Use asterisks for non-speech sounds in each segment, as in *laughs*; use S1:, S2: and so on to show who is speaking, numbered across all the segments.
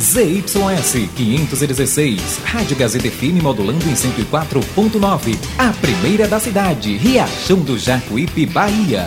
S1: ZYS 516, Rádio Gazeta FM modulando em 104.9. A primeira da cidade, Riachão do Jacuípe, Bahia.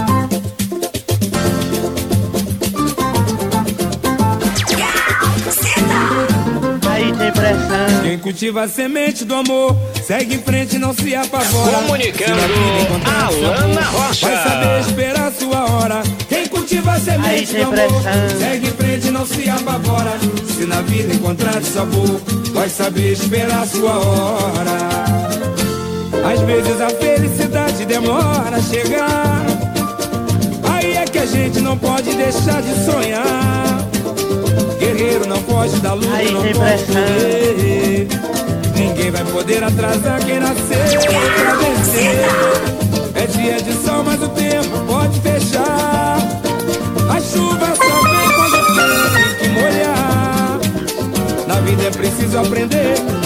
S2: Cultiva a semente do amor, segue em frente, não se apavora.
S3: Comunicando,
S2: Se na vida encontrar
S3: Alana Rocha.
S2: Vai saber esperar a sua hora. Quem cultiva a semente do amor, segue em frente, não se apavora. Se na vida encontrar sabor, vai saber esperar a sua hora. Às vezes a felicidade demora a chegar. Aí é que a gente não pode deixar de sonhar. Guerreiro não foge da luta,
S4: Aí
S2: não pode correr. Ninguém vai poder atrasar quem nasceu pra vencer. É dia de sol, mas o tempo pode fechar. A chuva só vem quando tem que molhar. Na vida é preciso aprender.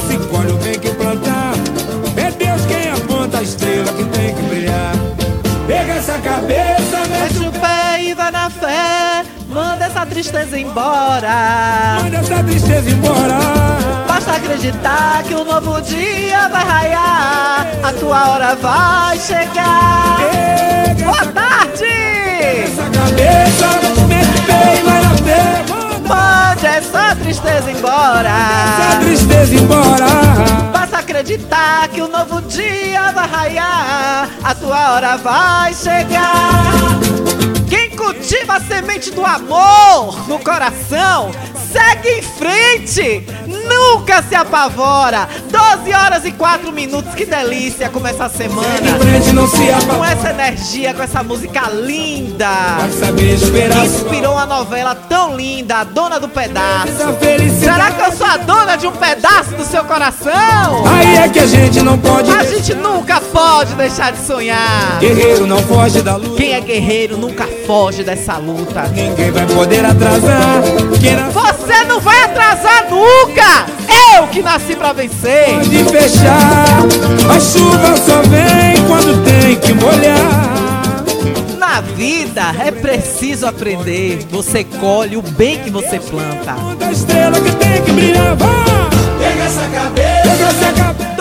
S4: Tristeza embora.
S2: Manda essa tristeza embora.
S4: Basta acreditar que um novo dia vai raiar. A tua hora vai chegar.
S2: Pega
S4: Boa tarde!
S2: essa cabeça, mete bem, vai na fé. Manda
S4: Mande essa tristeza
S2: essa
S4: embora.
S2: tristeza embora.
S4: Basta acreditar que um novo dia vai raiar. A tua hora vai chegar. Cultiva a semente do amor no coração, segue em frente. Nunca se apavora. 12 horas e 4 minutos, que delícia começar a
S2: Em
S4: semana. Com essa energia, com essa música linda. Que inspirou uma novela tão linda, a Dona do Pedaço. Será que eu sou a dona de um pedaço do seu coração?
S2: Aí é que a gente não pode.
S4: A gente nunca pode deixar de sonhar.
S2: Guerreiro não foge da luta.
S4: Quem é guerreiro nunca foge dessa luta.
S2: Ninguém vai poder atrasar.
S4: Você não vai atrasar nunca! Eu que nasci pra vencer!
S2: pode fechar. A chuva só vem quando tem que molhar.
S4: Na vida é preciso aprender. Você colhe o bem que você planta.
S2: Conta a estrela que tem que brilhar. Vai! Pega essa cabeça. Pega essa cabeça.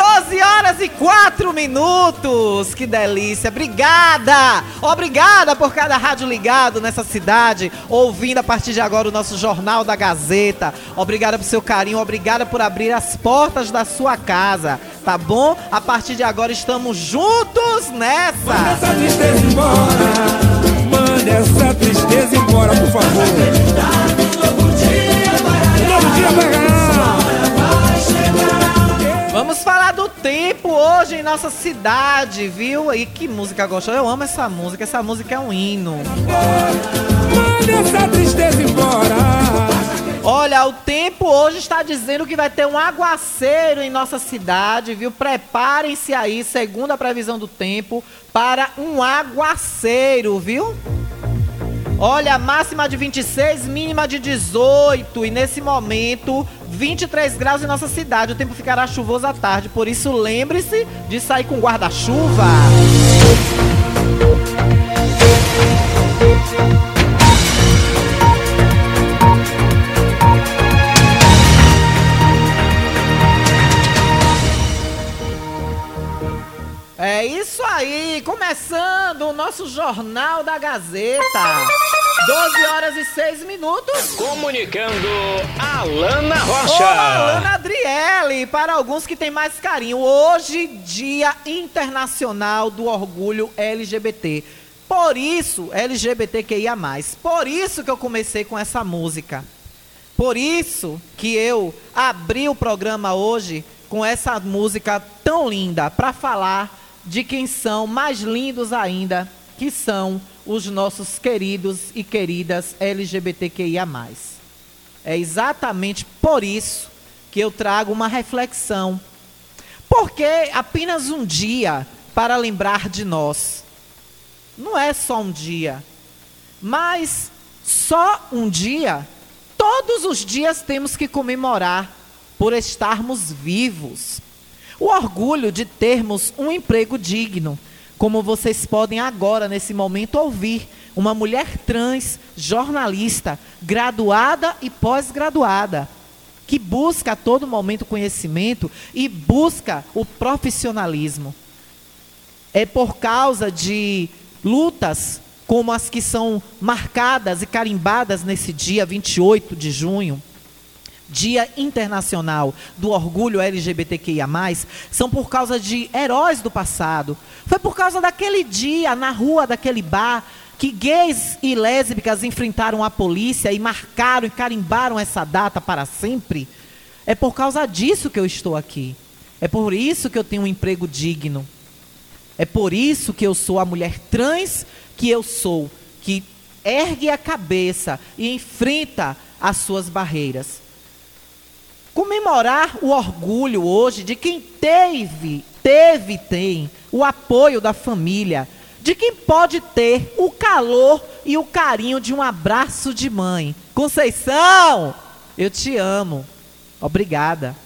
S4: 12 horas e 4 minutos. Que delícia. Obrigada. Obrigada por cada rádio ligado nessa cidade, ouvindo a partir de agora o nosso Jornal da Gazeta. Obrigada por seu carinho, obrigada por abrir as portas da sua casa, tá bom? A partir de agora estamos juntos
S2: Manda
S4: nessa.
S2: essa tristeza embora. Manda essa tristeza embora, por favor. Um novo dia vai ganhar.
S4: Tempo hoje em nossa cidade, viu? E que música gostosa. Eu amo essa música. Essa música é um hino.
S2: Manda essa tristeza embora.
S4: Olha, o tempo hoje está dizendo que vai ter um aguaceiro em nossa cidade, viu? Preparem-se aí, segundo a previsão do tempo, para um aguaceiro, viu? Olha, máxima de 26, mínima de 18. E nesse momento, 23 graus em nossa cidade. O tempo ficará chuvoso à tarde. Por isso, lembre-se de sair com guarda-chuva. É isso aí, começando o nosso Jornal da Gazeta. 12 horas e 6 minutos.
S3: Comunicando, Alana Rocha.
S4: Olá, Alana Adriele, para alguns que têm mais carinho. Hoje, Dia Internacional do Orgulho LGBT. Por isso, LGBTQIA+. Por isso que eu comecei com essa música. Por isso que eu abri o programa hoje com essa música tão linda para falar de quem são mais lindos ainda que são os nossos queridos e queridas LGBTQIA. É exatamente por isso que eu trago uma reflexão. Porque apenas um dia para lembrar de nós. Não é só um dia, mas só um dia. Todos os dias temos que comemorar por estarmos vivos. O orgulho de termos um emprego digno, como vocês podem agora, nesse momento, ouvir uma mulher trans, jornalista, graduada e pós-graduada, que busca a todo momento conhecimento e busca o profissionalismo. É por causa de lutas como as que são marcadas e carimbadas nesse dia 28 de junho, Dia Internacional do Orgulho LGBTQIA, são por causa de heróis do passado. Foi por causa daquele dia, na rua daquele bar, que gays e lésbicas enfrentaram a polícia e marcaram e carimbaram essa data para sempre. É por causa disso que eu estou aqui. É por isso que eu tenho um emprego digno. É por isso que eu sou a mulher trans que eu sou, que ergue a cabeça e enfrenta as suas barreiras. Comemorar o orgulho hoje de quem teve, teve tem o apoio da família, de quem pode ter o calor e o carinho de um abraço de mãe. Conceição, eu te amo. Obrigada.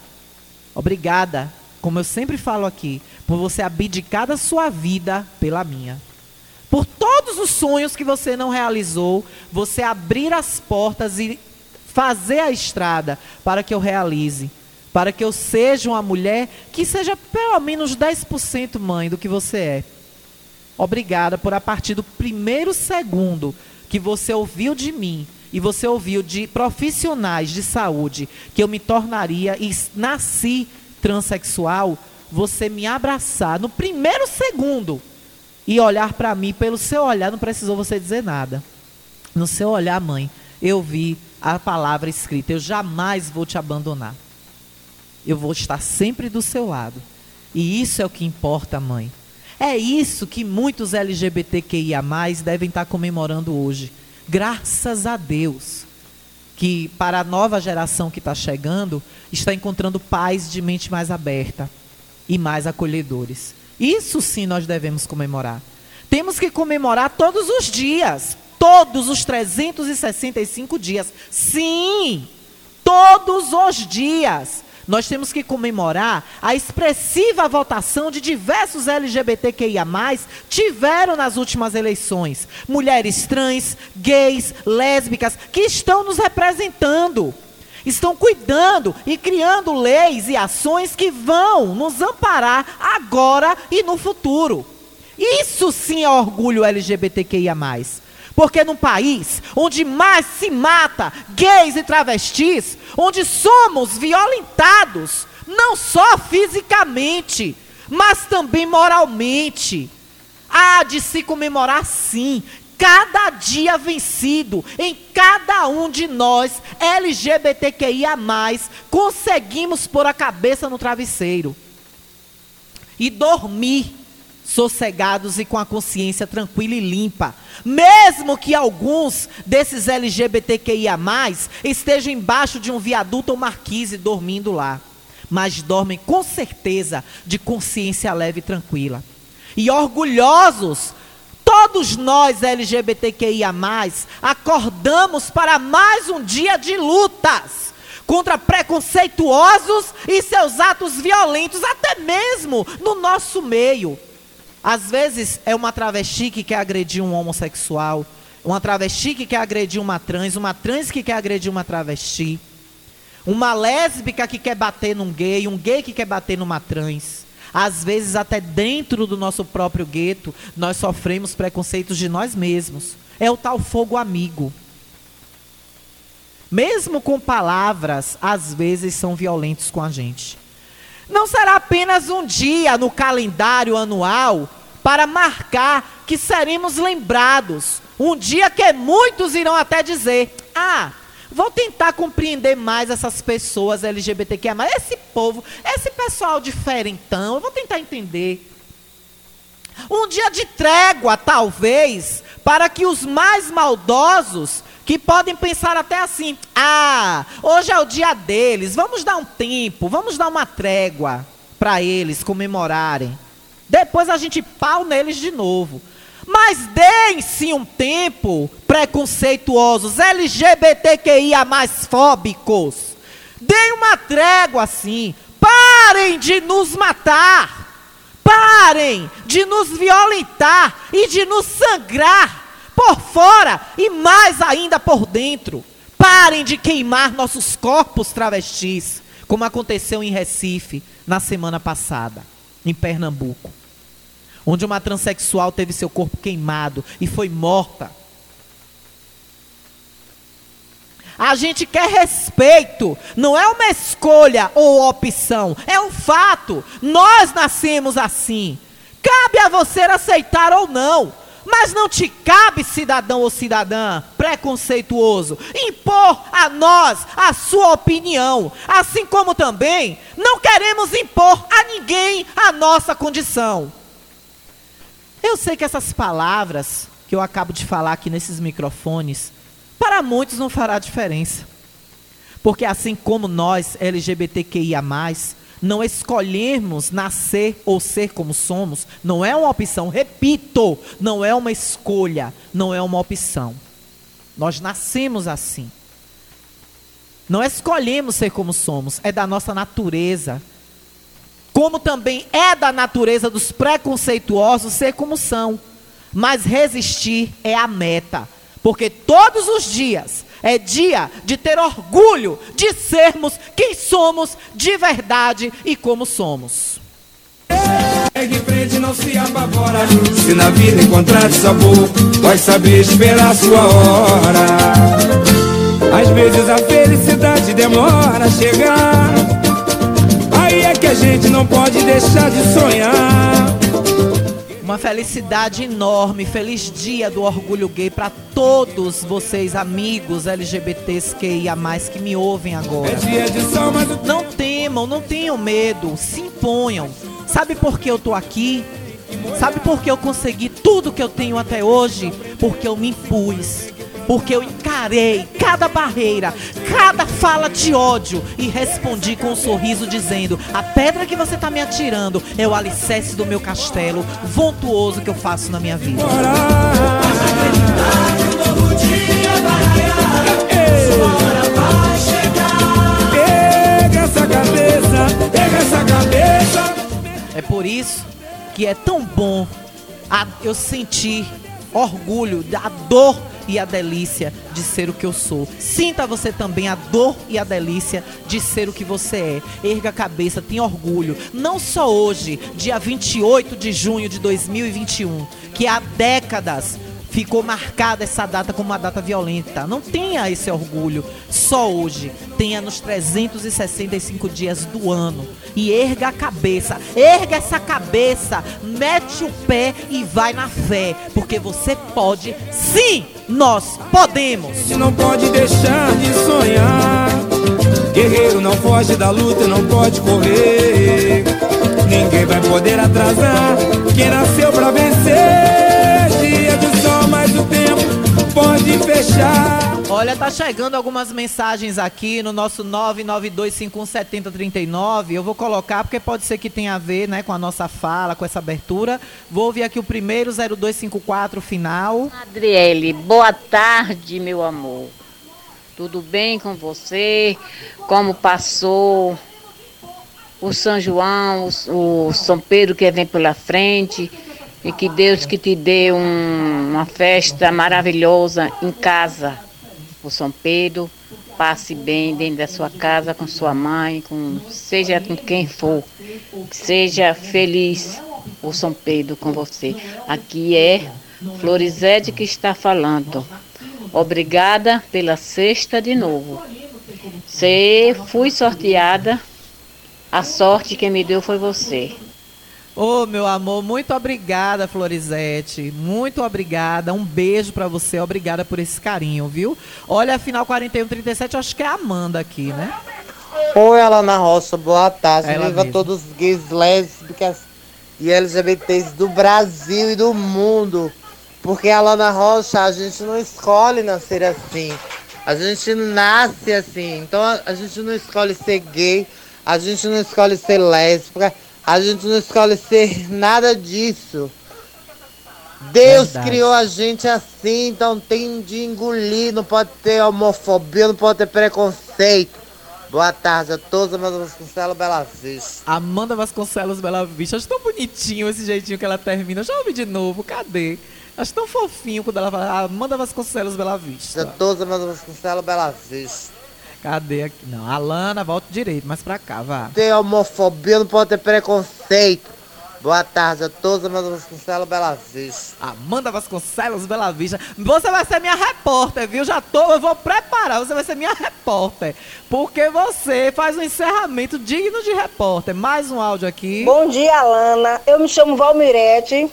S4: Obrigada, como eu sempre falo aqui, por você abdicar da sua vida pela minha. Por todos os sonhos que você não realizou, você abrir as portas e fazer a estrada para que eu realize, para que eu seja uma mulher que seja pelo menos 10% mãe do que você é. Obrigada por a partir do primeiro segundo que você ouviu de mim e você ouviu de profissionais de saúde que eu me tornaria e nasci transexual, você me abraçar no primeiro segundo e olhar para mim pelo seu olhar, não precisou você dizer nada. No seu olhar, mãe, eu vi a palavra escrita: Eu jamais vou te abandonar. Eu vou estar sempre do seu lado. E isso é o que importa, mãe. É isso que muitos LGBTQIA devem estar comemorando hoje. Graças a Deus. Que para a nova geração que está chegando, está encontrando pais de mente mais aberta e mais acolhedores. Isso sim nós devemos comemorar. Temos que comemorar todos os dias, Todos os 365 dias. Sim! Todos os dias. Nós temos que comemorar a expressiva votação de diversos LGBTQIA, tiveram nas últimas eleições. Mulheres trans, gays, lésbicas, que estão nos representando estão cuidando e criando leis e ações que vão nos amparar agora e no futuro. Isso sim é orgulho LGBTQIA. Porque num país onde mais se mata gays e travestis, onde somos violentados, não só fisicamente, mas também moralmente, há de se comemorar sim cada dia vencido em cada um de nós, LGBTQIA, conseguimos pôr a cabeça no travesseiro e dormir sossegados e com a consciência tranquila e limpa. Mesmo que alguns desses LGBTQIA, estejam embaixo de um viaduto ou marquise dormindo lá. Mas dormem com certeza de consciência leve e tranquila. E orgulhosos, todos nós LGBTQIA, acordamos para mais um dia de lutas contra preconceituosos e seus atos violentos, até mesmo no nosso meio. Às vezes é uma travesti que quer agredir um homossexual, uma travesti que quer agredir uma trans, uma trans que quer agredir uma travesti, uma lésbica que quer bater num gay, um gay que quer bater numa trans. Às vezes, até dentro do nosso próprio gueto, nós sofremos preconceitos de nós mesmos. É o tal fogo amigo. Mesmo com palavras, às vezes são violentos com a gente. Não será apenas um dia no calendário anual para marcar que seremos lembrados. Um dia que muitos irão até dizer: Ah, vou tentar compreender mais essas pessoas LGBTQIA, esse povo, esse pessoal diferentão, eu vou tentar entender. Um dia de trégua, talvez, para que os mais maldosos, que podem pensar até assim: ah, hoje é o dia deles, vamos dar um tempo, vamos dar uma trégua para eles comemorarem. Depois a gente pau neles de novo. Mas deem-se um tempo, preconceituosos, LGBTQIA mais fóbicos. Deem uma trégua assim. Parem de nos matar. Parem de nos violentar e de nos sangrar por fora e mais ainda por dentro. Parem de queimar nossos corpos travestis, como aconteceu em Recife na semana passada, em Pernambuco onde uma transexual teve seu corpo queimado e foi morta. A gente quer respeito, não é uma escolha ou opção, é um fato. Nós nascemos assim. Cabe a você aceitar ou não. Mas não te cabe, cidadão ou cidadã preconceituoso, impor a nós a sua opinião. Assim como também não queremos impor a ninguém a nossa condição. Eu sei que essas palavras que eu acabo de falar aqui nesses microfones, para muitos não fará diferença. Porque assim como nós, LGBTQIA, não escolhemos nascer ou ser como somos, não é uma opção, repito, não é uma escolha, não é uma opção. Nós nascemos assim. Não escolhemos ser como somos, é da nossa natureza como também é da natureza dos preconceituosos ser como são. Mas resistir é a meta, porque todos os dias é dia de ter orgulho de sermos quem somos de verdade e como somos.
S2: Segue em frente, não se apavora. Se na vida encontrar sabor, vai saber esperar sua hora. Às vezes a felicidade demora a chegar a gente não pode deixar de sonhar.
S4: Uma felicidade enorme, feliz dia do orgulho gay para todos vocês, amigos LGBTs que mais que me ouvem agora.
S2: É.
S4: Não temam, não tenham medo, se imponham. Sabe por que eu tô aqui? Sabe por que eu consegui tudo que eu tenho até hoje? Porque eu me impus porque eu encarei cada barreira, cada fala de ódio e respondi com um sorriso dizendo: A pedra que você está me atirando é o alicerce do meu castelo vontuoso que eu faço na minha vida. É por isso que é tão bom eu sentir orgulho da dor e a delícia de ser o que eu sou. Sinta você também a dor e a delícia de ser o que você é. Erga a cabeça, tenha orgulho. Não só hoje, dia 28 de junho de 2021, que há décadas ficou marcada essa data como uma data violenta. Não tenha esse orgulho só hoje. Tenha nos 365 dias do ano. E erga a cabeça. Erga essa cabeça. Mete o pé e vai na fé. Porque você pode. Sim, nós podemos.
S2: Não pode deixar de sonhar. Guerreiro não foge da luta, não pode correr. Ninguém vai poder atrasar quem nasceu pra vencer. Pode fechar.
S4: Olha, tá chegando algumas mensagens aqui no nosso 992517039. Eu vou colocar porque pode ser que tenha a ver, né, com a nossa fala, com essa abertura. Vou ouvir aqui o primeiro 0254 final.
S5: Adriele, boa tarde, meu amor. Tudo bem com você? Como passou o São João, o, o São Pedro que vem pela frente? E que Deus que te dê um, uma festa maravilhosa em casa o São Pedro. Passe bem dentro da sua casa, com sua mãe, com seja com quem for. Seja feliz o São Pedro com você. Aqui é Florizete que está falando. Obrigada pela sexta de novo. Se fui sorteada, a sorte que me deu foi você.
S4: Ô, oh, meu amor, muito obrigada, Florizete. Muito obrigada. Um beijo para você. Obrigada por esse carinho, viu? Olha, final 4137, acho que é a Amanda aqui, né?
S6: Oi, Alana Rocha, boa tarde. Ela Viva mesmo. todos os gays lésbicas e LGBTs do Brasil e do mundo. Porque a Lana Rocha, a gente não escolhe nascer assim. A gente nasce assim. Então a, a gente não escolhe ser gay, a gente não escolhe ser lésbica, a gente não escolhe ser nada disso. Deus
S4: Verdade.
S6: criou a gente assim, então tem de engolir, não pode ter homofobia, não pode ter preconceito. Boa tarde a todos, Amanda Vasconcelos, Bela Vista.
S4: Amanda Vasconcelos Bela Vista. Acho tão bonitinho esse jeitinho que ela termina. Já ouvi de novo, cadê? Acho tão fofinho quando ela fala Amanda Vasconcelos Bela
S6: A
S4: Vista.
S6: todos, Amanda Vasconcelos, Bela Vista.
S4: Cadê aqui? Não, Alana, volta direito, mais pra cá, vá.
S6: Tem homofobia, não pode ter preconceito. Boa tarde a todos, Amanda Vasconcelos, Bela Vista.
S4: Amanda Vasconcelos Bela Vista. Você vai ser minha repórter, viu? Já tô, eu vou preparar. Você vai ser minha repórter. Porque você faz um encerramento digno de repórter. Mais um áudio aqui.
S7: Bom dia, Alana. Eu me chamo Valmirete,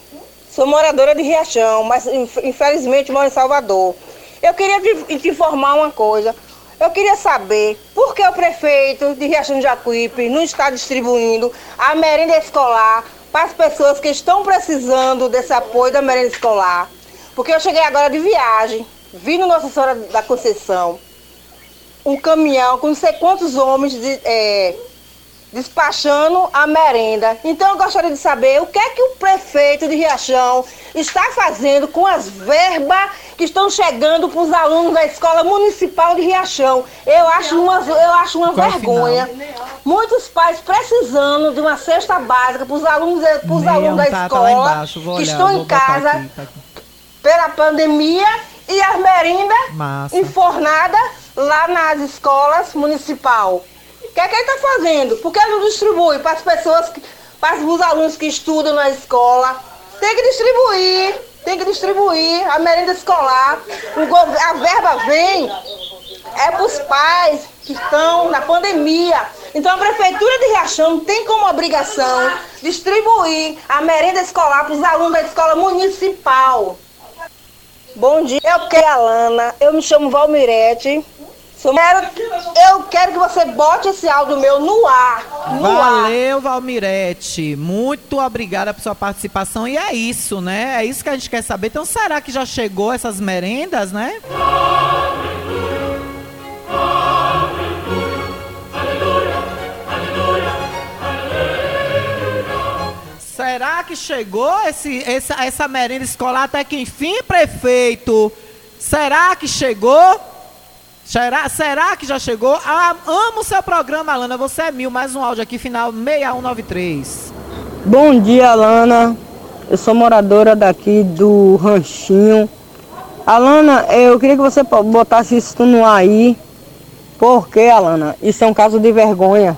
S7: sou moradora de Riachão, mas inf- infelizmente moro em Salvador. Eu queria te informar uma coisa. Eu queria saber por que o prefeito de Riachão de Jacuípe não está distribuindo a merenda escolar para as pessoas que estão precisando desse apoio da merenda escolar. Porque eu cheguei agora de viagem, vi no Nossa Senhora da Conceição um caminhão com não sei quantos homens de, é, despachando a merenda. Então eu gostaria de saber o que é que o prefeito de Riachão está fazendo com as verbas que estão chegando para os alunos da escola municipal de Riachão. Eu acho uma, eu acho uma
S4: Qual é
S7: vergonha. Muitos pais precisando de uma cesta básica para os alunos, para os
S4: Meião
S7: alunos da
S4: tá- tá
S7: escola
S4: embaixo, vou
S7: que
S4: olhar,
S7: estão em casa
S4: aqui, tá aqui.
S7: pela pandemia e as merindas
S4: Massa.
S7: enfornadas lá nas escolas municipal. O que é que ele está fazendo? Por que ele não distribui para as pessoas, para os alunos que estudam na escola? Tem que distribuir, tem que distribuir a merenda escolar. A verba vem é para os pais que estão na pandemia. Então a prefeitura de Riachão tem como obrigação distribuir a merenda escolar para os alunos da escola municipal. Bom dia, eu quero a Lana, eu me chamo Valmirete. Eu quero que você bote esse áudio meu no ar. No ar.
S4: Valeu, Valmirete. Muito obrigada por sua participação. E é isso, né? É isso que a gente quer saber. Então, será que já chegou essas merendas, né? Será que chegou esse, essa, essa merenda escolar até que enfim, prefeito? Será que chegou? Será, será que já chegou? Ah, amo seu programa, Alana. Você é mil. Mais um áudio aqui, final 6193.
S7: Bom dia, Alana. Eu sou moradora daqui do Ranchinho. Alana, eu queria que você botasse isso no aí. Porque, Alana, isso é um caso de vergonha.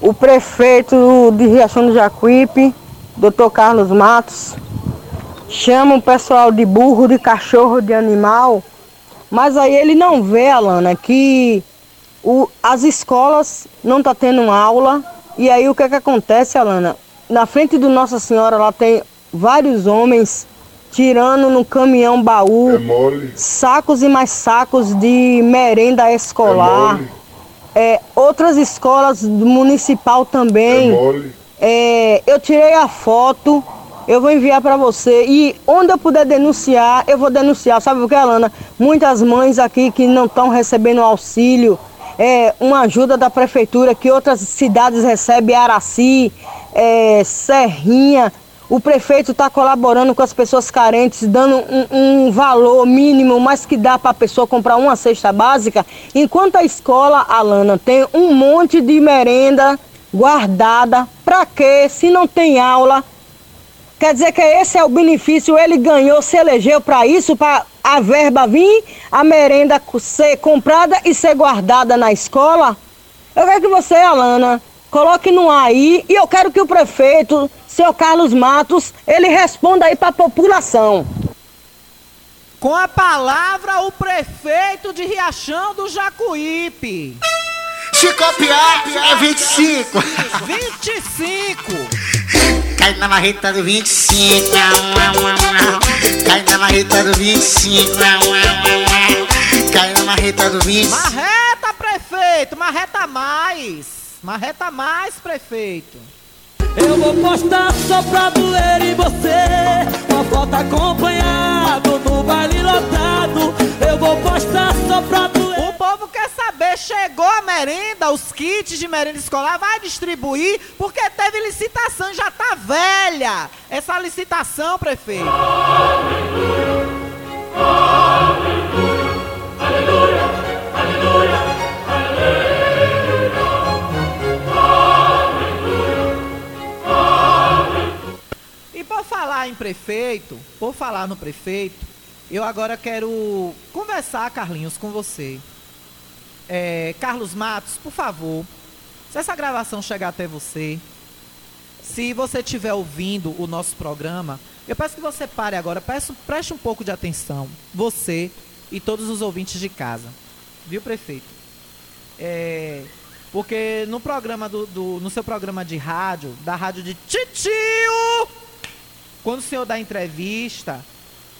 S7: O prefeito de Riachão do Jacuípe, Dr. Carlos Matos, chama o pessoal de burro, de cachorro, de animal. Mas aí ele não vê, Alana, que o- as escolas não tá tendo aula. E aí o que que acontece, Alana? Na frente do Nossa Senhora lá tem vários homens tirando no caminhão baú sacos e mais sacos de merenda escolar. É, outras escolas do municipal também. É, eu tirei a foto, eu vou enviar para você. E onde eu puder denunciar, eu vou denunciar. Sabe o que, Alana? Muitas mães aqui que não estão recebendo auxílio, é, uma ajuda da prefeitura que outras cidades recebem, Araci, é, Serrinha. O prefeito está colaborando com as pessoas carentes, dando um, um valor mínimo, mas que dá para a pessoa comprar uma cesta básica. Enquanto a escola, Alana, tem um monte de merenda guardada. Para quê? Se não tem aula, Quer dizer que esse é o benefício, ele ganhou, se elegeu para isso, para a verba vir, a merenda ser comprada e ser guardada na escola? Eu quero que você, Alana, coloque no ar aí e eu quero que o prefeito, seu Carlos Matos, ele responda aí para a população.
S4: Com a palavra, o prefeito de Riachão do Jacuípe.
S8: Se copiar, é 25.
S4: 25.
S8: Cai na marreta do 25. Cai na marreta do 25. Cai na marreta do 25.
S4: Marreta, prefeito. Marreta mais. Marreta mais, prefeito.
S2: Eu vou postar só pra doer em você Uma foto acompanhado no baile lotado Eu vou postar só pra doer
S4: povo quer saber, chegou a merenda, os kits de merenda escolar, vai distribuir, porque teve licitação, já tá velha essa licitação, prefeito. E por falar em prefeito, por falar no prefeito, eu agora quero conversar, Carlinhos, com você. É, Carlos Matos, por favor, se essa gravação chegar até você, se você estiver ouvindo o nosso programa, eu peço que você pare agora, peço, preste um pouco de atenção, você e todos os ouvintes de casa. Viu, prefeito? É, porque no programa do, do- no seu programa de rádio, da rádio de Titio, quando o senhor dá entrevista,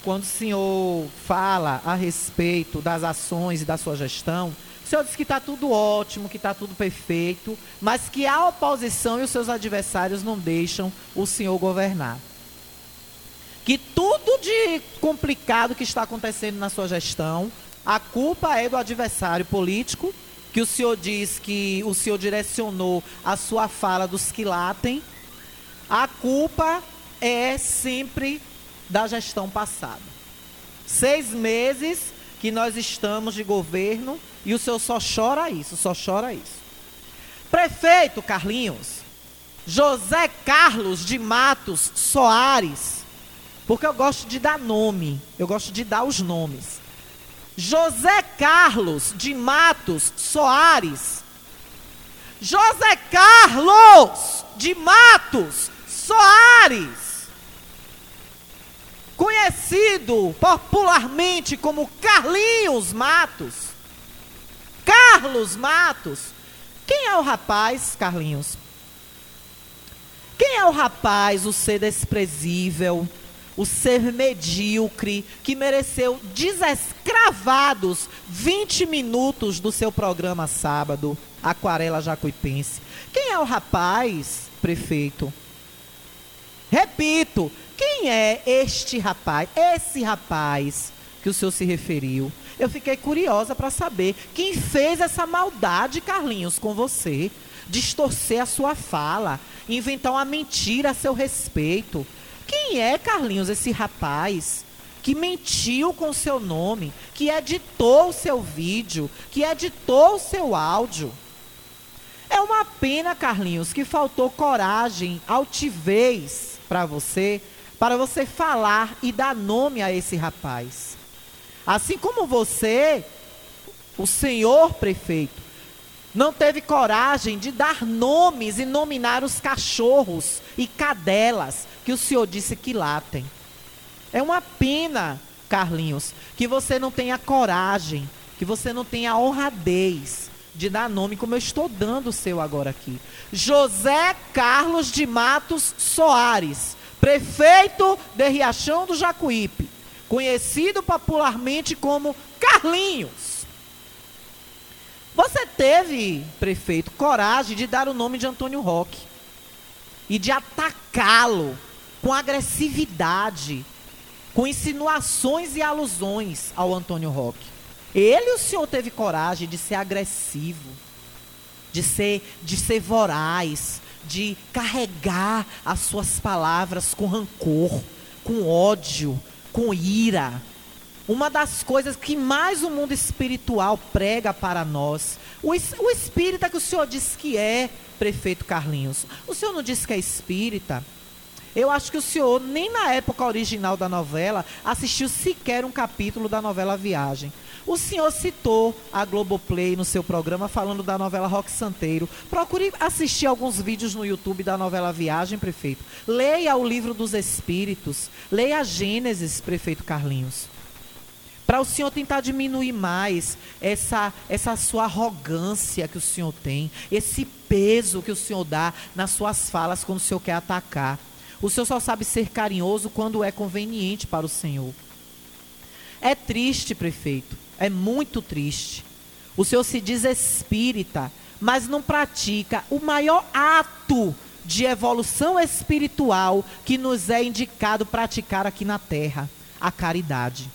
S4: quando o senhor fala a respeito das ações e da sua gestão, o senhor diz que está tudo ótimo, que está tudo perfeito, mas que a oposição e os seus adversários não deixam o senhor governar. Que tudo de complicado que está acontecendo na sua gestão, a culpa é do adversário político, que o senhor diz que o senhor direcionou a sua fala dos que latem. A culpa é sempre da gestão passada. Seis meses que nós estamos de governo e o senhor só chora isso, só chora isso. Prefeito Carlinhos, José Carlos de Matos Soares, porque eu gosto de dar nome, eu gosto de dar os nomes. José Carlos de Matos Soares. José Carlos de Matos Soares conhecido popularmente como Carlinhos Matos. Carlos Matos. Quem é o rapaz, Carlinhos? Quem é o rapaz, o ser desprezível, o ser medíocre, que mereceu desescravados 20 minutos do seu programa sábado, Aquarela Jacuipense? Quem é o rapaz, prefeito? Repito, quem é este rapaz, esse rapaz que o senhor se referiu? Eu fiquei curiosa para saber quem fez essa maldade, Carlinhos, com você. Distorcer a sua fala, inventar uma mentira a seu respeito. Quem é, Carlinhos, esse rapaz que mentiu com seu nome, que editou o seu vídeo, que editou o seu áudio? É uma pena, Carlinhos, que faltou coragem, altivez para você, para você falar e dar nome a esse rapaz. Assim como você, o senhor prefeito, não teve coragem de dar nomes e nominar os cachorros e cadelas que o senhor disse que latem. É uma pena, Carlinhos, que você não tenha coragem, que você não tenha honradez de dar nome como eu estou dando o seu agora aqui. José Carlos de Matos Soares, prefeito de Riachão do Jacuípe, conhecido popularmente como Carlinhos. Você teve, prefeito, coragem de dar o nome de Antônio Roque e de atacá-lo com agressividade, com insinuações e alusões ao Antônio Roque. Ele, o senhor teve coragem de ser agressivo, de ser, de ser voraz, de carregar as suas palavras com rancor, com ódio, com ira. Uma das coisas que mais o mundo espiritual prega para nós. O, o espírita que o senhor diz que é, prefeito Carlinhos. O senhor não disse que é espírita? Eu acho que o senhor, nem na época original da novela, assistiu sequer um capítulo da novela Viagem. O senhor citou a Globoplay no seu programa falando da novela Rock Santeiro. Procure assistir alguns vídeos no YouTube da novela Viagem, prefeito. Leia o livro dos Espíritos. Leia Gênesis, prefeito Carlinhos. Para o senhor tentar diminuir mais essa, essa sua arrogância que o senhor tem, esse peso que o senhor dá nas suas falas quando o senhor quer atacar. O senhor só sabe ser carinhoso quando é conveniente para o senhor. É triste, prefeito. É muito triste. O senhor se diz espírita, mas não pratica o maior ato de evolução espiritual que nos é indicado praticar aqui na terra: a caridade.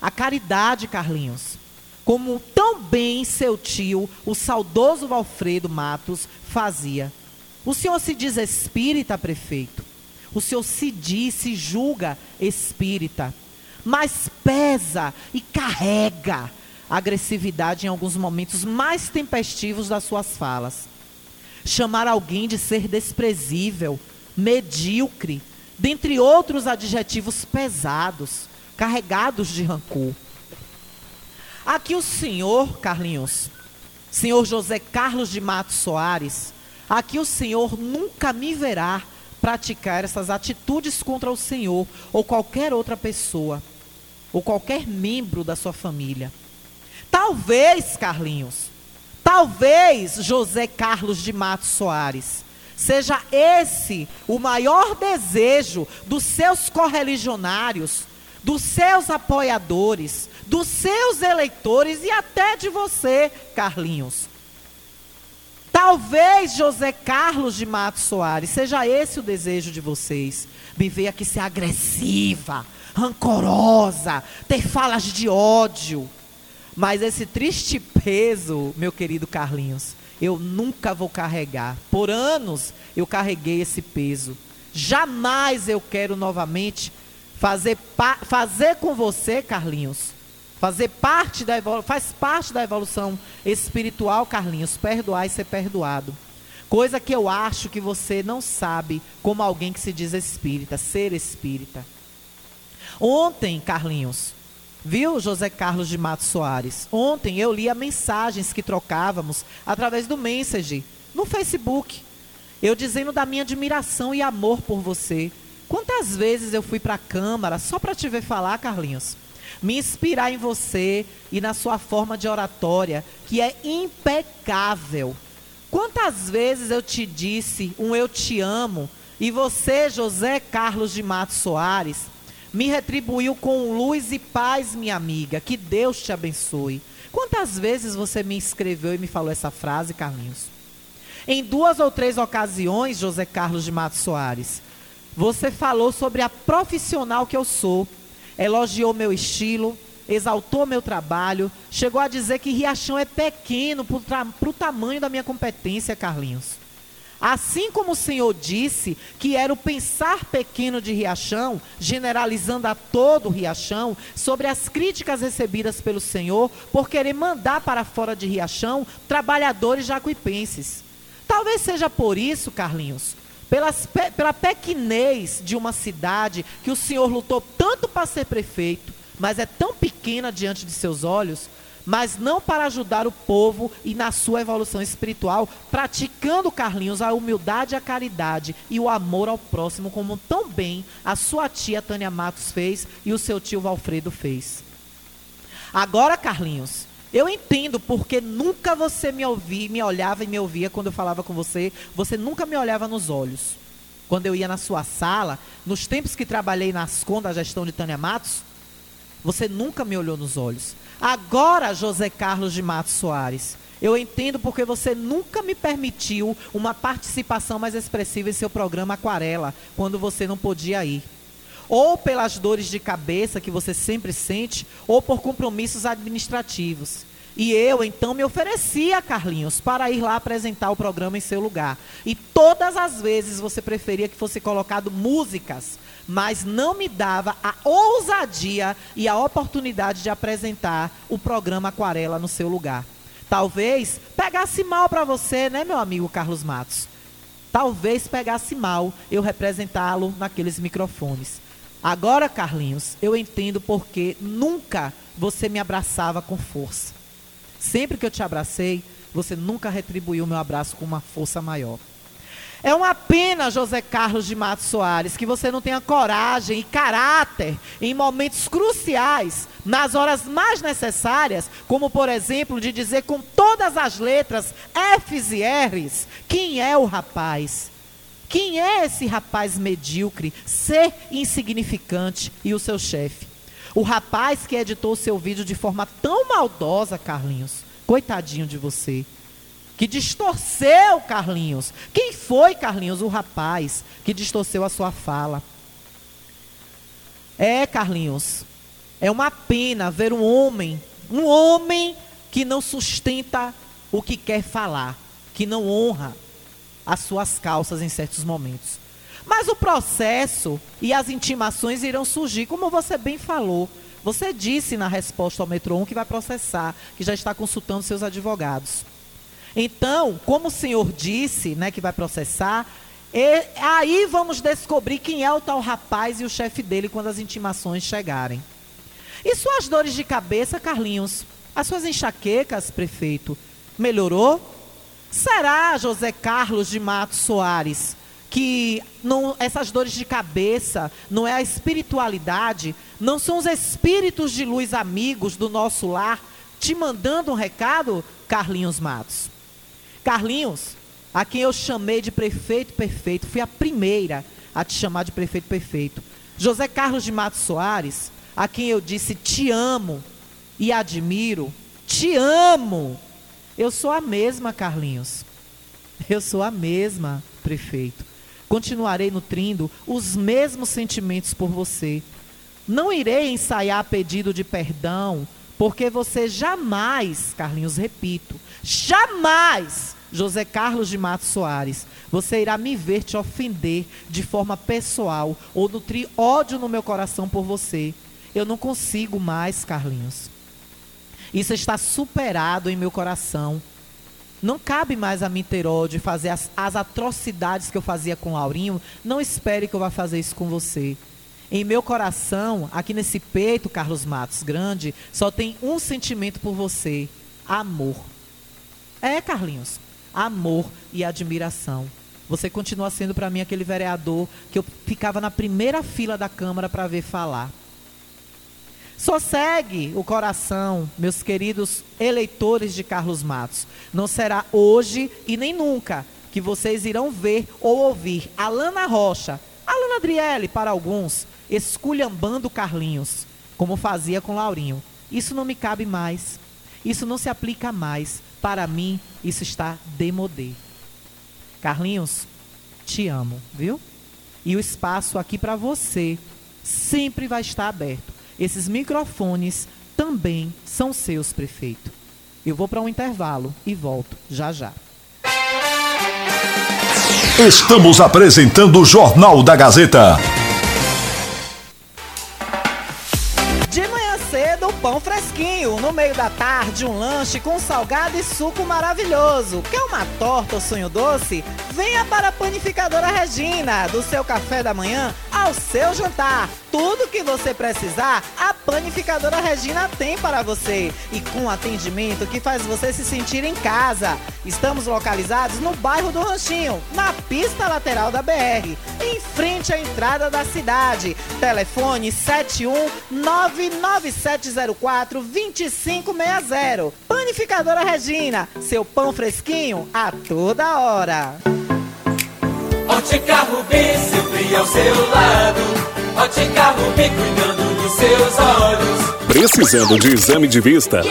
S4: A caridade, Carlinhos, como tão bem seu tio, o saudoso Valfredo Matos, fazia. O senhor se diz espírita, prefeito. O senhor se diz, se julga espírita. Mas pesa e carrega agressividade em alguns momentos mais tempestivos das suas falas. Chamar alguém de ser desprezível, medíocre, dentre outros adjetivos pesados, carregados de rancor. Aqui o senhor, Carlinhos, senhor José Carlos de Matos Soares, aqui o senhor nunca me verá praticar essas atitudes contra o senhor ou qualquer outra pessoa, ou qualquer membro da sua família. Talvez, Carlinhos, talvez José Carlos de Matos Soares, seja esse o maior desejo dos seus correligionários, dos seus apoiadores, dos seus eleitores e até de você, Carlinhos. Talvez José Carlos de Matos Soares seja esse o desejo de vocês. Me ver aqui ser agressiva, rancorosa, ter falas de ódio. Mas esse triste peso, meu querido Carlinhos, eu nunca vou carregar. Por anos eu carreguei esse peso. Jamais eu quero novamente fazer, fazer com você, Carlinhos, fazer parte da faz parte da evolução espiritual, Carlinhos, perdoar e ser perdoado. Coisa que eu acho que você não sabe como alguém que se diz espírita, ser espírita. Ontem, Carlinhos, Viu, José Carlos de Matos Soares? Ontem eu li as mensagens que trocávamos através do Message no Facebook. Eu dizendo da minha admiração e amor por você. Quantas vezes eu fui para a Câmara só para te ver falar, Carlinhos? Me inspirar em você e na sua forma de oratória, que é impecável. Quantas vezes eu te disse um eu te amo e você, José Carlos de Matos Soares, me retribuiu com luz e paz, minha amiga. Que Deus te abençoe. Quantas vezes você me escreveu e me falou essa frase, Carlinhos? Em duas ou três ocasiões, José Carlos de Matos Soares, você falou sobre a profissional que eu sou, elogiou meu estilo, exaltou meu trabalho, chegou a dizer que Riachão é pequeno para o tamanho da minha competência, Carlinhos. Assim como o Senhor disse que era o pensar pequeno de Riachão, generalizando a todo Riachão, sobre as críticas recebidas pelo Senhor por querer mandar para fora de Riachão trabalhadores jacuipenses. Talvez seja por isso, Carlinhos, pelas, pela pequenez de uma cidade que o Senhor lutou tanto para ser prefeito, mas é tão pequena diante de seus olhos, mas não para ajudar o povo e na sua evolução espiritual, praticando, Carlinhos, a humildade, a caridade e o amor ao próximo, como tão bem a sua tia Tânia Matos fez e o seu tio Valfredo fez. Agora, Carlinhos, eu entendo porque nunca você me ouvia, me olhava e me ouvia quando eu falava com você, você nunca me olhava nos olhos. Quando eu ia na sua sala, nos tempos que trabalhei na Ascom da gestão de Tânia Matos, você nunca me olhou nos olhos. Agora, José Carlos de Matos Soares, eu entendo porque você nunca me permitiu uma participação mais expressiva em seu programa Aquarela, quando você não podia ir. Ou pelas dores de cabeça que você sempre sente, ou por compromissos administrativos. E eu então me oferecia, Carlinhos, para ir lá apresentar o programa em seu lugar. E todas as vezes você preferia que fosse colocado músicas mas não me dava a ousadia e a oportunidade de apresentar o programa Aquarela no seu lugar. Talvez pegasse mal para você, né, meu amigo Carlos Matos? Talvez pegasse mal eu representá-lo naqueles microfones. Agora, Carlinhos, eu entendo porque nunca você me abraçava com força. Sempre que eu te abracei, você nunca retribuiu meu abraço com uma força maior. É uma pena, José Carlos de Matos Soares, que você não tenha coragem e caráter em momentos cruciais, nas horas mais necessárias, como por exemplo de dizer com todas as letras F's e R's, quem é o rapaz? Quem é esse rapaz medíocre, ser insignificante e o seu chefe? O rapaz que editou seu vídeo de forma tão maldosa, Carlinhos. Coitadinho de você. Que distorceu Carlinhos. Quem foi Carlinhos? O rapaz que distorceu a sua fala. É, Carlinhos, é uma pena ver um homem, um homem que não sustenta o que quer falar, que não honra as suas calças em certos momentos. Mas o processo e as intimações irão surgir, como você bem falou. Você disse na resposta ao Metro 1 que vai processar, que já está consultando seus advogados. Então, como o senhor disse, né, que vai processar, e, aí vamos descobrir quem é o tal rapaz e o chefe dele quando as intimações chegarem. E suas dores de cabeça, Carlinhos? As suas enxaquecas, prefeito, melhorou? Será, José Carlos de Matos Soares, que não, essas dores de cabeça não é a espiritualidade, não são os espíritos de luz amigos do nosso lar te mandando um recado, Carlinhos Matos? Carlinhos, a quem eu chamei de prefeito perfeito, fui a primeira a te chamar de prefeito perfeito. José Carlos de Matos Soares, a quem eu disse te amo e admiro, te amo. Eu sou a mesma, Carlinhos. Eu sou a mesma, prefeito. Continuarei nutrindo os mesmos sentimentos por você. Não irei ensaiar pedido de perdão, porque você jamais, Carlinhos, repito, jamais, José Carlos de Matos Soares, você irá me ver te ofender de forma pessoal ou nutrir ódio no meu coração por você. Eu não consigo mais, Carlinhos. Isso está superado em meu coração. Não cabe mais a mim ter ódio e fazer as, as atrocidades que eu fazia com Laurinho. Não espere que eu vá fazer isso com você. Em meu coração, aqui nesse peito, Carlos Matos, grande, só tem um sentimento por você: amor. É, Carlinhos, amor e admiração. Você continua sendo para mim aquele vereador que eu ficava na primeira fila da Câmara para ver falar. Sossegue o coração, meus queridos eleitores de Carlos Matos. Não será hoje e nem nunca que vocês irão ver ou ouvir Alana Rocha, Alana Adriele para alguns, esculhambando Carlinhos, como fazia com Laurinho. Isso não me cabe mais. Isso não se aplica mais. Para mim, isso está demodê. Carlinhos, te amo, viu? E o espaço aqui para você sempre vai estar aberto. Esses microfones também são seus, prefeito. Eu vou para um intervalo e volto já já.
S9: Estamos apresentando o Jornal da Gazeta.
S4: Cedo, pão fresquinho. No meio da tarde, um lanche com salgado e suco maravilhoso. Quer uma torta ou sonho doce? Venha para a Panificadora Regina. Do seu café da manhã ao seu jantar. Tudo que você precisar, a Panificadora Regina tem para você. E com atendimento que faz você se sentir em casa. Estamos localizados no bairro do Ranchinho, na pista lateral da BR, em frente à entrada da cidade. Telefone 7199704 2560. Panificadora Regina, seu pão fresquinho a toda hora.
S2: Ótica Rubi, sempre ao seu lado. Ótica Rubi, cuidando dos seus olhos.
S10: Precisando de exame de vista?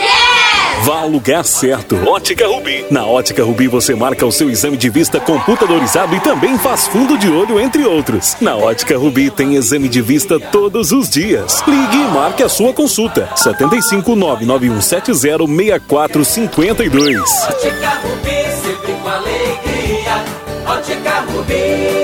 S10: Vá ao lugar certo. Ótica Rubi. Na Ótica Rubi você marca o seu exame de vista computadorizado e também faz fundo de olho, entre outros. Na Ótica Rubi tem exame de vista todos os dias. Ligue e marque a sua consulta. 75 99170 6452.
S2: Ótica Rubi, sempre com alegria. Ótica Rubi.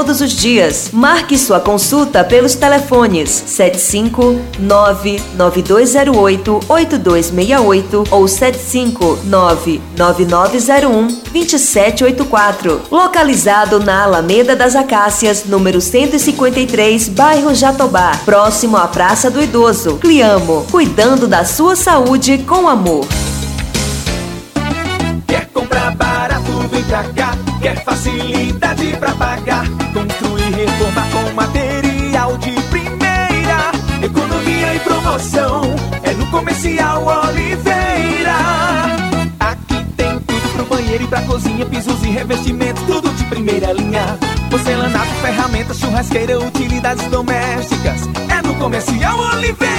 S11: todos os dias. Marque sua consulta pelos telefones 75992088268 ou 75999012784. Localizado na Alameda das Acácias, número 153, bairro Jatobá, próximo à Praça do Idoso. Cliamo, cuidando da sua saúde com amor.
S2: Quer comprar barato, vem pra cá. Quer facilidade pra pagar. Promoção. É no Comercial Oliveira. Aqui tem tudo pro banheiro e pra cozinha. Pisos e revestimentos, tudo de primeira linha. Porcelanato, ferramentas, churrasqueira, utilidades domésticas. É no Comercial Oliveira.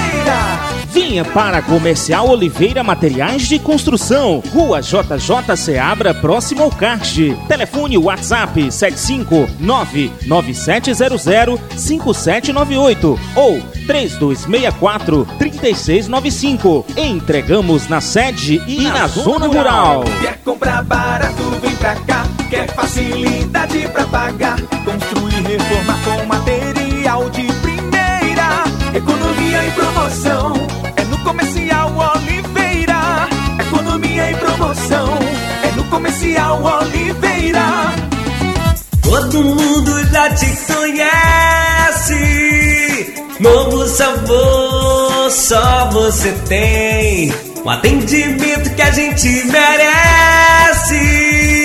S12: Vinha para Comercial Oliveira Materiais de Construção, Rua JJ Seabra, próximo ao Kart. Telefone WhatsApp 75997005798 ou 3264-3695. Entregamos na sede e, na, zona rural.
S2: Quer comprar barato, vem pra cá. Quer facilidade pra pagar. Construir, reformar com material de primeira. Economia e promoção. É no Comercial Oliveira. Economia e promoção. É no Comercial Oliveira.
S13: Todo mundo já te conhece. Novo sabor, só você tem. Um atendimento que a gente merece.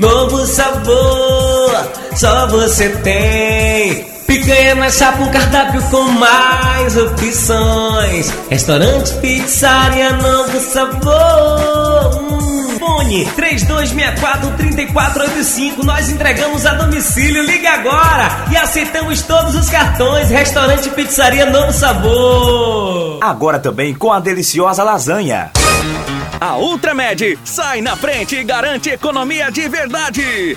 S13: Novo sabor, só você tem. Picanha mais um cardápio com mais opções. Restaurante, pizzaria, novo sabor. Hum, Fone 3264-3485. Nós entregamos a domicílio. Liga agora e aceitamos todos os cartões. Restaurante, pizzaria, novo sabor.
S14: Agora também com a deliciosa lasanha.
S10: A Ultramed sai na frente e garante economia de verdade.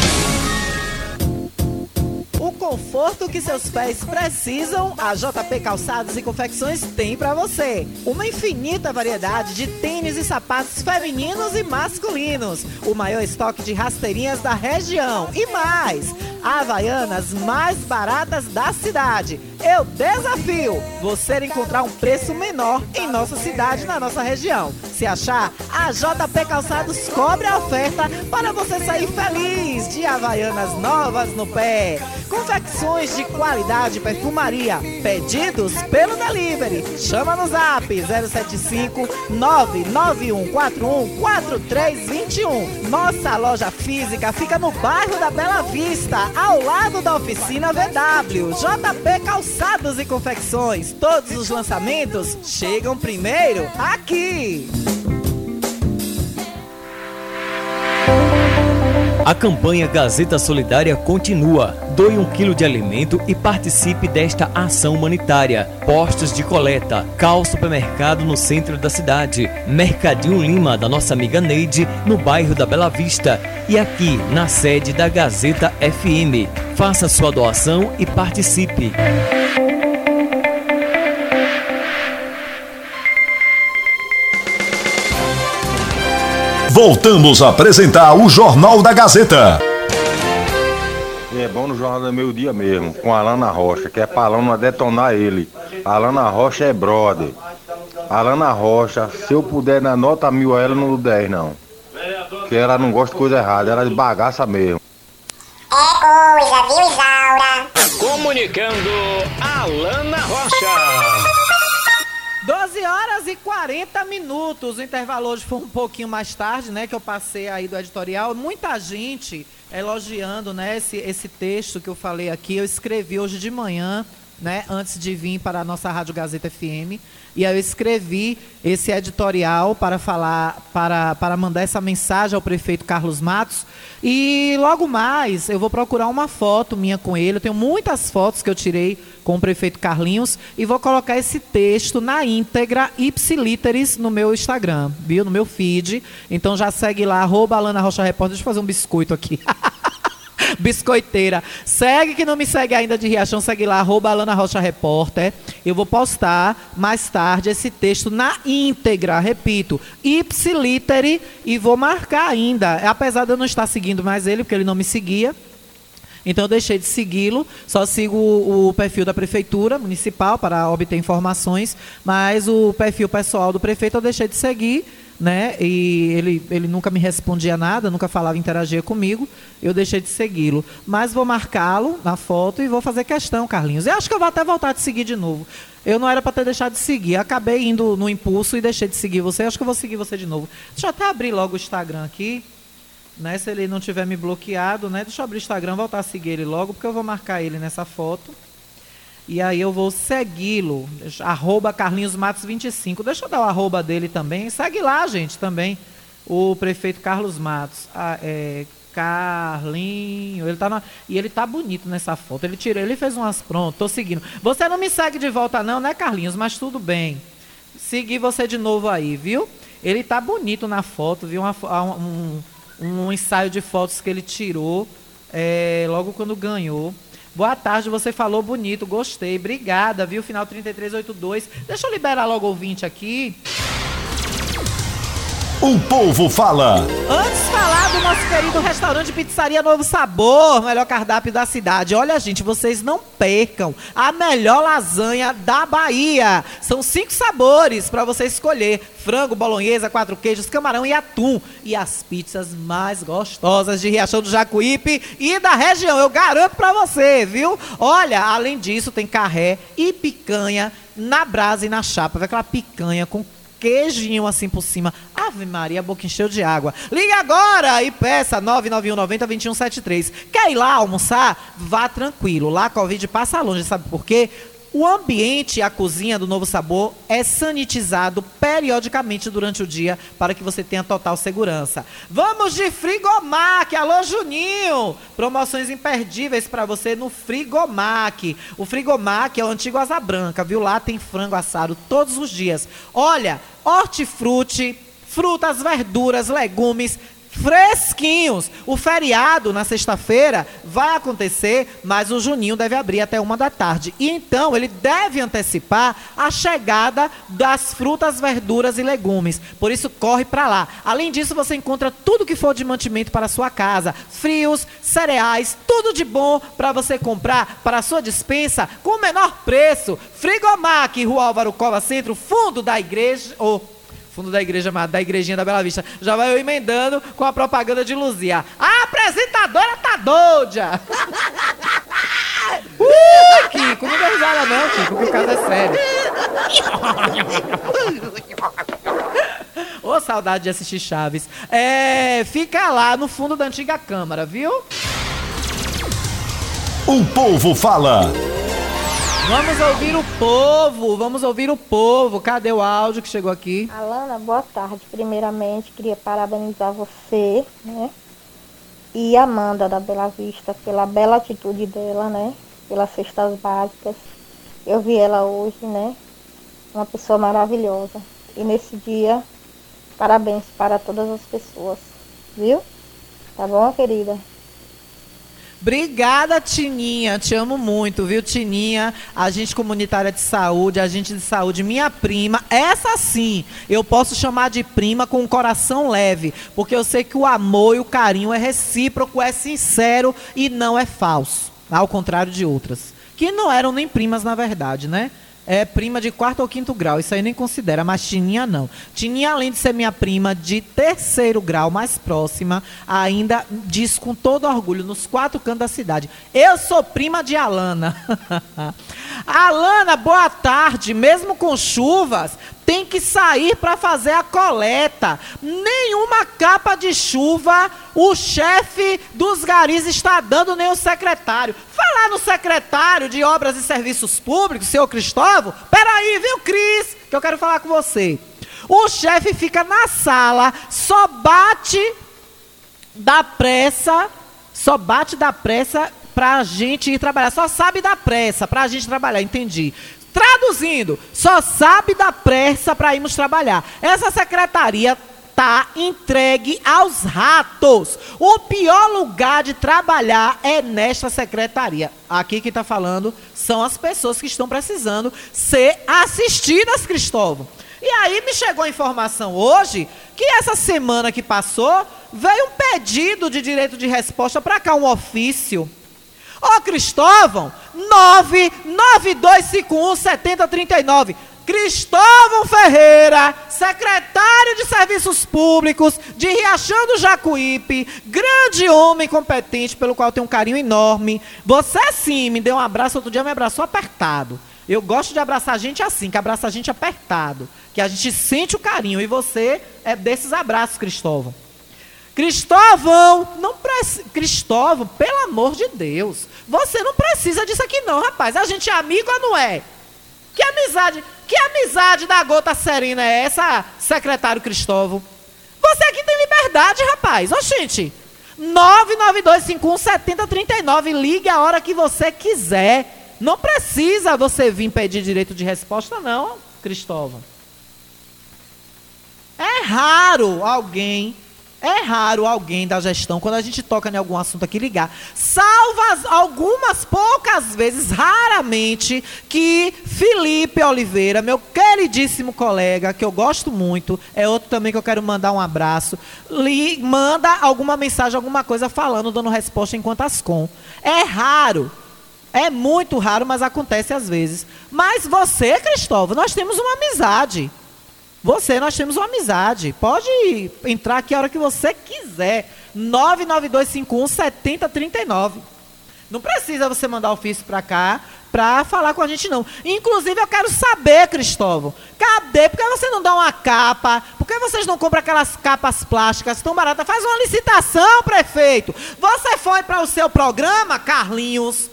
S4: Conforto que seus pés precisam, a JP Calçados e Confecções tem para você. Uma infinita variedade de tênis e sapatos femininos e masculinos. O maior estoque de rasteirinhas da região. E mais, Havaianas mais baratas da cidade. Eu desafio você encontrar um preço menor em nossa cidade, na nossa região. Se achar, a JP Calçados cobre a oferta para você sair feliz de Havaianas novas no pé. Confecções de qualidade perfumaria. Pedidos pelo delivery. Chama no zap 075 99141 4321. Nossa loja física fica no bairro da Bela Vista, ao lado da oficina VW. JP Calçados e Confecções. Todos os lançamentos chegam primeiro aqui.
S15: A campanha Gazeta Solidária continua. Doe um quilo de alimento e participe desta ação humanitária. Postos de coleta, Cal Supermercado no centro da cidade, Mercadinho Lima da nossa amiga Neide no bairro da Bela Vista e aqui na sede da Gazeta FM. Faça sua doação e participe.
S9: Voltamos a apresentar o Jornal da Gazeta.
S16: E é bom no Jornal do Meio Dia mesmo, com a Lana Rocha, que é pra Lana detonar ele. A Lana Rocha é brother. A Lana Rocha, se eu puder dar nota mil a ela, não dou 10 não. Porque ela não gosta de coisa errada, ela é de bagaça mesmo.
S3: É coisa, viu, Isaura? Comunicando Alana Rocha.
S4: 12 horas e 40 minutos. O intervalo hoje foi um pouquinho mais tarde, né? Que eu passei aí do editorial. Muita gente elogiando, né? Esse, esse texto que eu falei aqui. Eu escrevi hoje de manhã né, antes de vir para a nossa Rádio Gazeta FM. E aí eu escrevi esse editorial para falar, para, para mandar essa mensagem ao prefeito Carlos Matos. E logo mais eu vou procurar uma foto minha com ele. Eu tenho muitas fotos que eu tirei com o prefeito Carlinhos e vou colocar esse texto na íntegra, ipsiliteris, no meu Instagram, viu? No meu feed. Então já segue lá, arroba Alana Rocha Repórter. Deixa eu fazer um biscoito aqui. *laughs* biscoiteira. Segue que não me segue ainda de Riachão, segue lá, arroba Alana Rocha Repórter. Eu vou postar mais tarde esse texto na íntegra, repito, ipsiliteri, e vou marcar ainda. Apesar de eu não estar seguindo mais ele, porque ele não me seguia. Então eu deixei de segui-lo, só sigo o, o, perfil da prefeitura municipal para obter informações, mas o perfil pessoal do prefeito eu deixei de seguir né? E ele, ele nunca me respondia nada, nunca falava, interagia comigo. Eu deixei de segui-lo. Mas vou marcá-lo na foto e vou fazer questão, Carlinhos. Eu acho que eu vou até voltar a te seguir de novo. Eu não era para ter deixado de seguir. Acabei indo no impulso e deixei de seguir você. Acho que eu vou seguir você de novo. Deixa eu até abrir logo o Instagram aqui. Né, se ele não tiver me bloqueado, né? Deixa eu abrir o Instagram, voltar a seguir ele logo, porque eu vou marcar ele nessa foto. E aí eu vou segui-lo, arroba Carlinhos Matos 25. Deixa eu dar o arroba dele também. Segue lá, gente, também. O prefeito Carlos Matos. Ah, é, Carlinho, ele tá na, e ele tá bonito nessa foto. Ele tirou, ele fez umas pronto, tô seguindo. Você não me segue de volta não, né, Carlinhos? Mas tudo bem. Segui você de novo aí, viu? Ele tá bonito na foto, viu? Uma, um, um, ensaio de fotos que ele tirou é, logo quando ganhou. Boa tarde, você falou bonito, gostei. Obrigada, viu? Final 3382. Deixa eu liberar logo o ouvinte aqui.
S9: O povo fala.
S4: Antes falar do nosso querido restaurante Pizzaria Novo Sabor, melhor cardápio da cidade. Olha, gente, vocês não percam a melhor lasanha da Bahia. São cinco sabores para você escolher: frango, bolonhesa, quatro queijos, camarão e atum. E as pizzas mais gostosas de Riachão do Jacuípe e da região. Eu garanto para você, viu? Olha, além disso, tem carré e picanha na brasa e na chapa. Vai aquela picanha com queijinho assim por cima. Ave Maria, a boca encheu de água. Liga agora e peça 991 90 2173. Quer ir lá almoçar? Vá tranquilo. Lá a Covid passa longe, sabe por quê? O ambiente e a cozinha do Novo Sabor é sanitizado periodicamente durante o dia para que você tenha total segurança. Vamos de Frigomac! Alô, Juninho! Promoções imperdíveis para você no Frigomac. O Frigomac é o antigo Asa Branca, viu? Lá tem frango assado todos os dias. Olha, hortifruti, frutas, verduras, legumes, fresquinhos. O feriado na sexta-feira vai acontecer, mas o Juninho deve abrir até uma da tarde. E então ele deve antecipar a chegada das frutas, verduras e legumes. Por isso corre para lá. Além disso, você encontra tudo que for de mantimento para a sua casa, frios, cereais, tudo de bom para você comprar para a sua dispensa com o menor preço. Frigomac, Rua Álvaro Cova Centro, fundo da igreja ou fundo da igreja, da igrejinha da Bela Vista. Já vai eu emendando com a propaganda de Luzia. A apresentadora tá doida! *laughs* uh, Kiko, não dá risada não, Kiko, que o caso é sério. Ô, oh, saudade de assistir Chaves. É, fica lá no fundo da antiga Câmara, viu?
S9: O povo fala.
S4: Vamos ouvir o povo, vamos ouvir o povo. Cadê o áudio que chegou aqui?
S17: Alana, boa tarde. Primeiramente, queria parabenizar você, né? E Amanda da Bela Vista pela bela atitude dela, né? Pelas cestas básicas. Eu vi ela hoje, né? Uma pessoa maravilhosa. E nesse dia, parabéns para todas as pessoas, viu? Tá bom, querida?
S4: Obrigada, Tininha. Te amo muito, viu, Tininha? Agente comunitária de saúde, agente de saúde, minha prima. Essa sim, eu posso chamar de prima com um coração leve, porque eu sei que o amor e o carinho é recíproco, é sincero e não é falso. Ao contrário de outras, que não eram nem primas, na verdade, né? É prima de quarto ou quinto grau, isso aí nem considera, mas Tininha não. Tininha, além de ser minha prima de terceiro grau, mais próxima, ainda diz com todo orgulho, nos quatro cantos da cidade, eu sou prima de Alana. *laughs* Alana, boa tarde, mesmo com chuvas, tem que sair para fazer a coleta. Nenhuma capa de chuva o chefe dos garis está dando, nem o secretário. Falar no secretário de Obras e Serviços Públicos, senhor Cristóvão, peraí, viu, Cris, que eu quero falar com você. O chefe fica na sala, só bate da pressa, só bate da pressa pra gente ir trabalhar. Só sabe da pressa pra gente trabalhar, entendi. Traduzindo, só sabe da pressa para irmos trabalhar. Essa secretaria tá entregue aos ratos. O pior lugar de trabalhar é nesta secretaria. Aqui que está falando são as pessoas que estão precisando ser assistidas, Cristóvão. E aí me chegou a informação hoje que essa semana que passou veio um pedido de direito de resposta para cá, um ofício. Ô Cristóvão, 99251 7039. Cristóvão Ferreira, secretário de Serviços Públicos de Riachão do Jacuípe, grande homem competente, pelo qual tenho um carinho enorme. Você sim me deu um abraço, outro dia me abraçou apertado. Eu gosto de abraçar a gente assim, que abraça a gente apertado, que a gente sente o carinho. E você é desses abraços, Cristóvão. Cristóvão, não. Cristóvão, pelo amor de Deus. Você não precisa disso aqui, não, rapaz. A gente é amigo ou não é? Que amizade, que amizade da gota serena é essa, secretário Cristóvão? Você aqui tem liberdade, rapaz. Ô, gente. 992517039. Ligue a hora que você quiser. Não precisa você vir pedir direito de resposta, não, Cristóvão. É raro alguém é raro alguém da gestão, quando a gente toca em algum assunto aqui, ligar. Salva algumas poucas vezes, raramente, que Felipe Oliveira, meu queridíssimo colega, que eu gosto muito, é outro também que eu quero mandar um abraço, lhe manda alguma mensagem, alguma coisa falando, dando resposta enquanto Ascom. É raro. É muito raro, mas acontece às vezes. Mas você, Cristóvão, nós temos uma amizade. Você, nós temos uma amizade. Pode entrar aqui a hora que você quiser. 99251 7039. Não precisa você mandar ofício para cá para falar com a gente, não. Inclusive, eu quero saber, Cristóvão, cadê? Por que você não dá uma capa? Por que vocês não compram aquelas capas plásticas tão baratas? Faz uma licitação, prefeito. Você foi para o seu programa, Carlinhos?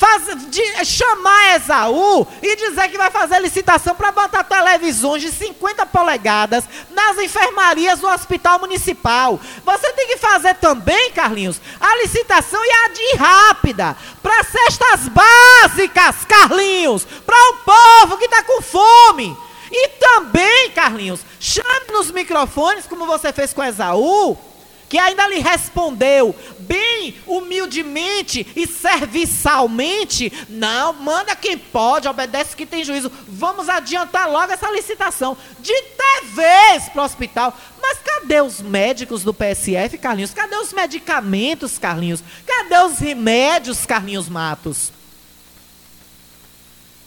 S4: Faz, de, chamar Esaú e dizer que vai fazer licitação para botar televisões de 50 polegadas nas enfermarias do hospital municipal. Você tem que fazer também, Carlinhos, a licitação e a de rápida para cestas básicas, Carlinhos, para o povo que está com fome. E também, Carlinhos, chame nos microfones, como você fez com Esaú, que ainda lhe respondeu bem humildemente e serviçalmente: Não, manda quem pode, obedece quem tem juízo. Vamos adiantar logo essa licitação de TVs para o hospital. Mas cadê os médicos do PSF, Carlinhos? Cadê os medicamentos, Carlinhos? Cadê os remédios, Carlinhos Matos?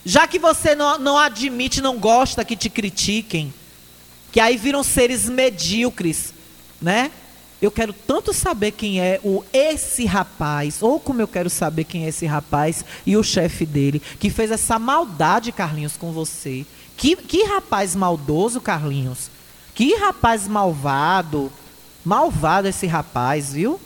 S4: Já que você não, não admite, não gosta que te critiquem, que aí viram seres medíocres, né? Eu quero tanto saber quem é o esse rapaz, ou como eu quero saber quem é esse rapaz e o chefe dele, que fez essa maldade, Carlinhos, com você. Que, que rapaz maldoso, Carlinhos. Que rapaz malvado. Malvado esse rapaz, viu?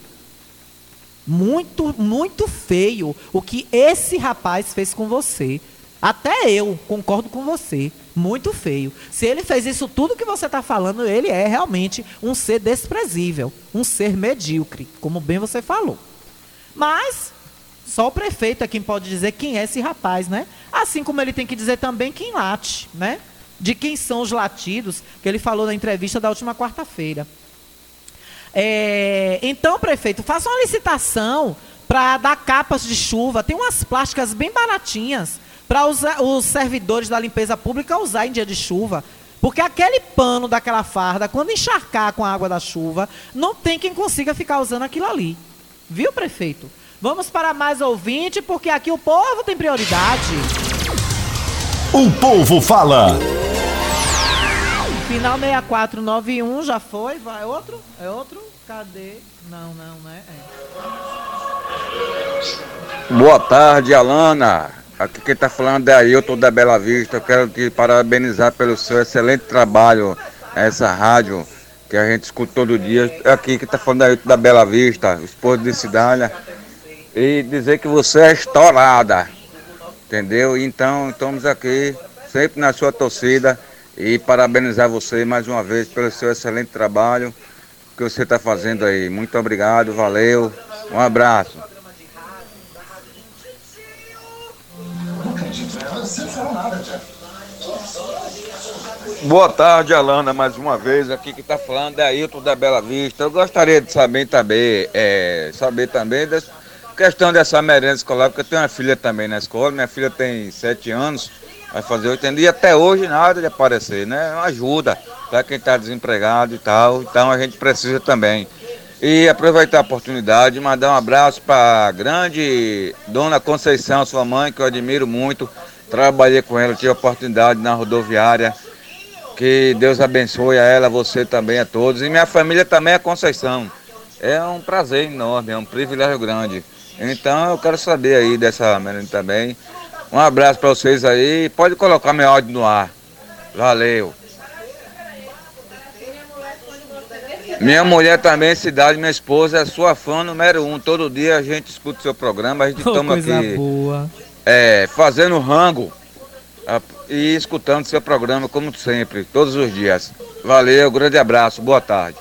S4: Muito, muito feio o que esse rapaz fez com você. Até eu concordo com você. Muito feio. Se ele fez isso tudo que você está falando, ele é realmente um ser desprezível, um ser medíocre, como bem você falou. Mas só o prefeito é quem pode dizer quem é esse rapaz, né? Assim como ele tem que dizer também quem late, né? De quem são os latidos, que ele falou na entrevista da última quarta-feira. É, então, prefeito, faça uma licitação para dar capas de chuva. Tem umas plásticas bem baratinhas para os, os servidores da limpeza pública usar em dia de chuva. Porque aquele pano daquela farda, quando encharcar com a água da chuva, não tem quem consiga ficar usando aquilo ali. Viu, prefeito? Vamos para mais ouvinte, porque aqui o povo tem prioridade.
S9: O povo fala.
S4: Final 6491 já foi. Vai outro? É outro? Cadê? Não, não, né? É.
S18: Boa tarde, Alana. Aqui quem está falando é Ailton da Bela Vista. Eu quero te parabenizar pelo seu excelente trabalho, essa rádio que a gente escuta todo dia. Aqui quem está falando é Ailton da Bela Vista, esposo de Cidália. E dizer que você é estourada, entendeu? Então estamos aqui sempre na sua torcida e parabenizar você mais uma vez pelo seu excelente trabalho que você está fazendo aí. Muito obrigado, valeu, um abraço. Boa tarde, Alana, mais uma vez. Aqui que está falando é Ailton da Bela Vista. Eu gostaria de saber também, é, saber também dessa questão dessa merenda escolar, porque eu tenho uma filha também na escola. Minha filha tem sete anos, vai fazer oito anos, e até hoje nada de aparecer, né? Uma ajuda para quem está desempregado e tal. Então a gente precisa também. E aproveitar a oportunidade, mandar um abraço para a grande dona Conceição, sua mãe, que eu admiro muito. Trabalhei com ela, tive a oportunidade na rodoviária. Que Deus abençoe a ela, você também, a todos. E minha família também é Conceição. É um prazer enorme, é um privilégio grande. Então eu quero saber aí dessa merenda também. Um abraço para vocês aí. Pode colocar meu áudio no ar. Valeu. Minha mulher também, cidade, minha esposa, é sua fã número um. Todo dia a gente escuta o seu programa, a gente
S4: Oh,
S18: toma
S4: coisa
S18: aqui.
S4: boa.
S18: É, fazendo rango a- e escutando seu programa, como sempre, todos os dias. Valeu, grande abraço, boa tarde.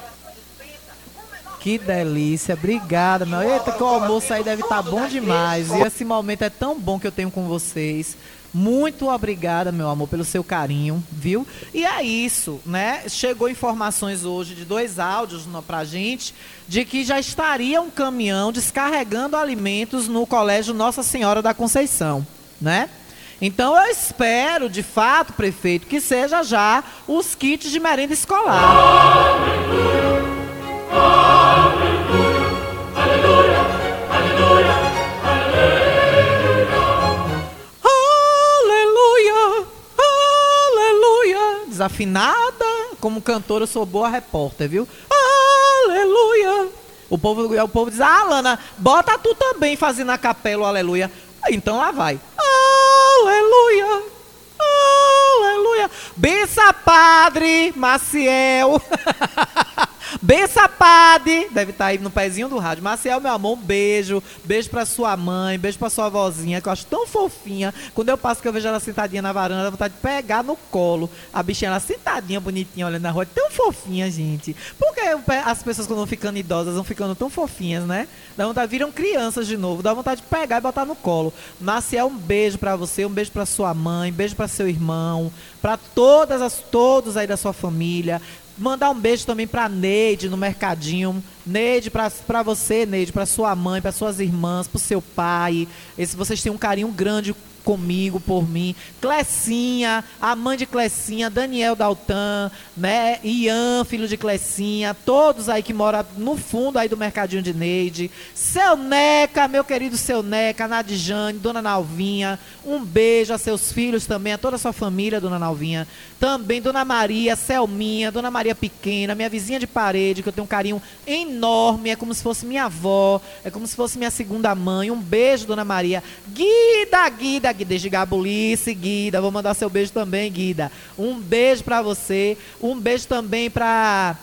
S4: Que delícia, obrigada, meu. Eita, que o almoço aí deve estar bom demais. E esse momento é tão bom que eu tenho com vocês. Muito obrigada, meu amor, pelo seu carinho, viu? E é isso, né? Chegou informações hoje de dois áudios pra gente de que já estaria um caminhão descarregando alimentos no Colégio Nossa Senhora da Conceição, né? Então eu espero, de fato, prefeito, que seja já os kits de merenda escolar. Desafinada, como cantora, eu sou boa repórter, viu? Aleluia. O povo, o povo diz, ah, Lana, bota tu também fazendo a capela aleluia. Então lá vai. Aleluia, aleluia. Bença, Padre Maciel. *laughs* Bença, Padre. Deve estar aí no pezinho do rádio. Maciel, meu amor, um beijo. Beijo pra sua mãe, beijo pra sua vozinha, que eu acho tão fofinha. Quando eu passo que eu vejo ela sentadinha na varanda, dá vontade de pegar no colo. A bichinha, ela sentadinha, bonitinha, olhando na rua. Tão fofinha, gente. Por que as pessoas, quando vão ficando idosas, vão ficando tão fofinhas, né? Dá vontade, viram crianças de novo. Dá vontade de pegar e botar no colo. Maciel, um beijo pra você, um beijo pra sua mãe, beijo pra seu irmão, pra todas as, todos aí da sua família. Mandar um beijo também pra Neide no mercadinho. Neide, pra você, Neide, pra sua mãe, pra suas irmãs, pro seu pai. Esse, vocês têm um carinho grande comigo, por mim. Clecinha, a mãe de Clecinha, Daniel Daltan, né? Ian, filho de Clecinha, todos aí que moram no fundo aí do mercadinho de Neide. Seu Neca, meu querido seu Neca, Nadijane, Dona Nalvinha, um beijo a seus filhos também, a toda a sua família, Dona Nalvinha. Também Dona Maria, Selminha, Dona Maria Pequena, minha vizinha de parede, que eu tenho um carinho enorme, é como se fosse minha avó, é como se fosse minha segunda mãe. Um beijo, Dona Maria. Guida, Guida, Guida de Gabulice, Guida. Vou mandar seu beijo também, Guida. Um beijo pra você. Um beijo também pra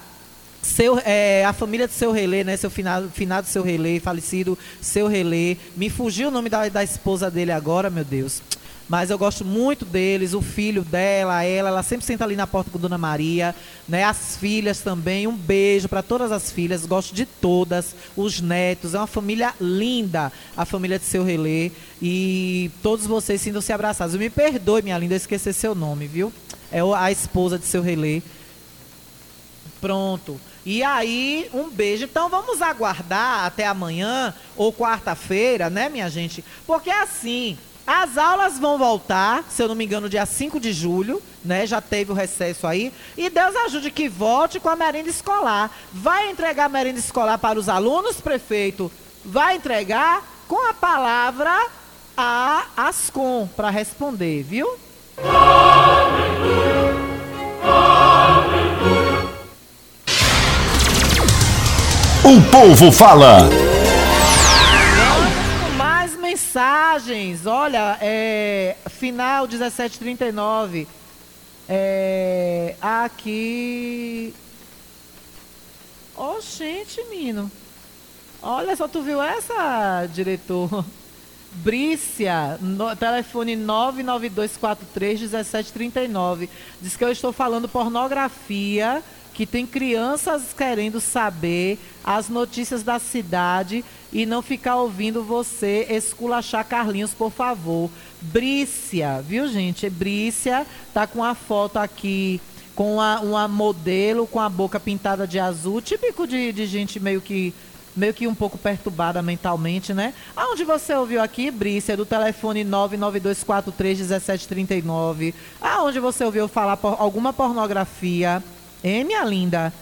S4: seu, é, a família do seu relé, né? Seu finado, finado seu relé, falecido seu relé. Me fugiu o nome da, da esposa dele agora, meu Deus. Mas eu gosto muito deles, o filho dela, ela, ela sempre senta ali na porta com Dona Maria, né? As filhas também, um beijo para todas as filhas, gosto de todas, os netos, é uma família linda, a família de seu relé e todos vocês sintam-se abraçados. Me perdoe, minha linda, eu esqueci seu nome, viu? É a esposa de seu relé. Pronto. E aí, um beijo. Então vamos aguardar até amanhã ou quarta-feira, né, minha gente? Porque assim, as aulas vão voltar, se eu não me engano, dia 5 de julho, né? Já teve o recesso aí. E Deus ajude que volte com a merenda escolar. Vai entregar a merenda escolar para os alunos, prefeito? Vai entregar com a palavra a Ascom para responder, viu?
S9: O povo fala.
S4: Mensagens. Olha, é, final 1739. É, aqui. Oh, gente, menino. Olha só, tu viu essa, diretor? *laughs* Brícia, no, telefone 992431739. Diz que eu estou falando pornografia, que tem crianças querendo saber as notícias da cidade e não ficar ouvindo você esculachar Carlinhos, por favor. Brícia, viu, gente? Brícia tá com a foto aqui com uma, uma modelo com a boca pintada de azul, típico de, de gente meio que meio que um pouco perturbada mentalmente, né? Aonde você ouviu aqui, Brícia, do telefone 992431739? Aonde você ouviu falar por alguma pornografia? Hein, minha linda?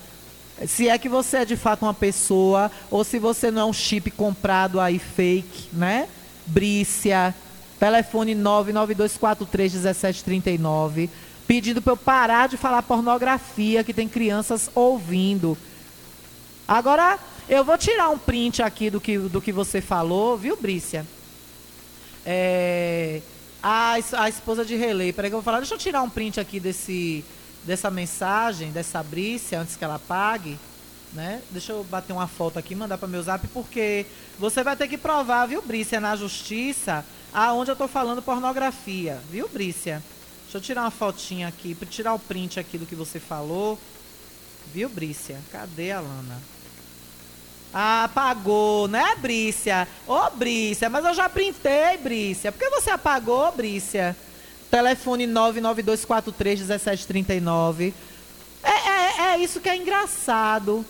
S4: Se é que você é de fato uma pessoa, ou se você não é um chip comprado aí fake, né? Brícia, telefone 992431739, pedindo para eu parar de falar pornografia, que tem crianças ouvindo. Agora, eu vou tirar um print aqui do que, do que você falou, viu, Brícia? É, a, a esposa de Relay, peraí que eu vou falar. Deixa eu tirar um print aqui desse, dessa mensagem, dessa Brícia, antes que ela pague. Né? Deixa eu bater uma foto aqui mandar para meu zap, porque você vai ter que provar, viu, Brícia, na justiça, aonde eu estou falando pornografia, viu, Brícia? Deixa eu tirar uma fotinha aqui, para tirar o print aqui do que você falou. Viu, Brícia? Cadê a Lana? Ah, apagou, né, Brícia? Ô, Brícia, mas eu já printei, Brícia. Por que você apagou, Brícia? Telefone 992431739. É, é, é isso que é engraçado.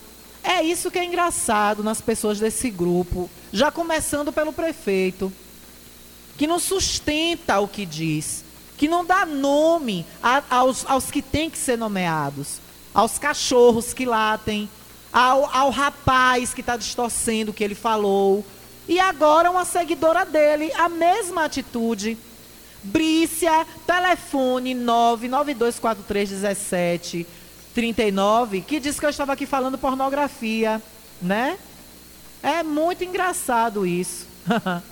S4: É isso que é engraçado nas pessoas desse grupo. Já começando pelo prefeito. Que não sustenta o que diz. Que não dá nome a, aos, aos que têm que ser nomeados. Aos cachorros que latem ao, ao rapaz que está distorcendo o que ele falou. E agora uma seguidora dele, a mesma atitude. Brícia, telefone 992431739, que disse que eu estava aqui falando pornografia, né? É muito engraçado isso. *laughs*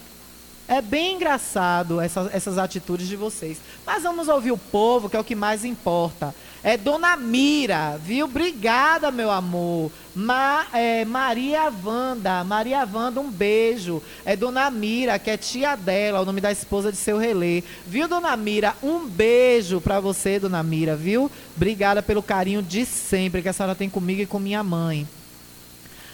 S4: é bem engraçado essa, essas atitudes de vocês. Mas vamos ouvir o povo, que é o que mais importa. É Dona Mira, viu? Obrigada, meu amor. Ma, é, Maria Wanda, Maria Wanda, um beijo. É Dona Mira, que é tia dela, o nome da esposa de seu relé. Viu, Dona Mira? Um beijo para você, Dona Mira, viu? Obrigada pelo carinho de sempre que a senhora tem comigo e com minha mãe.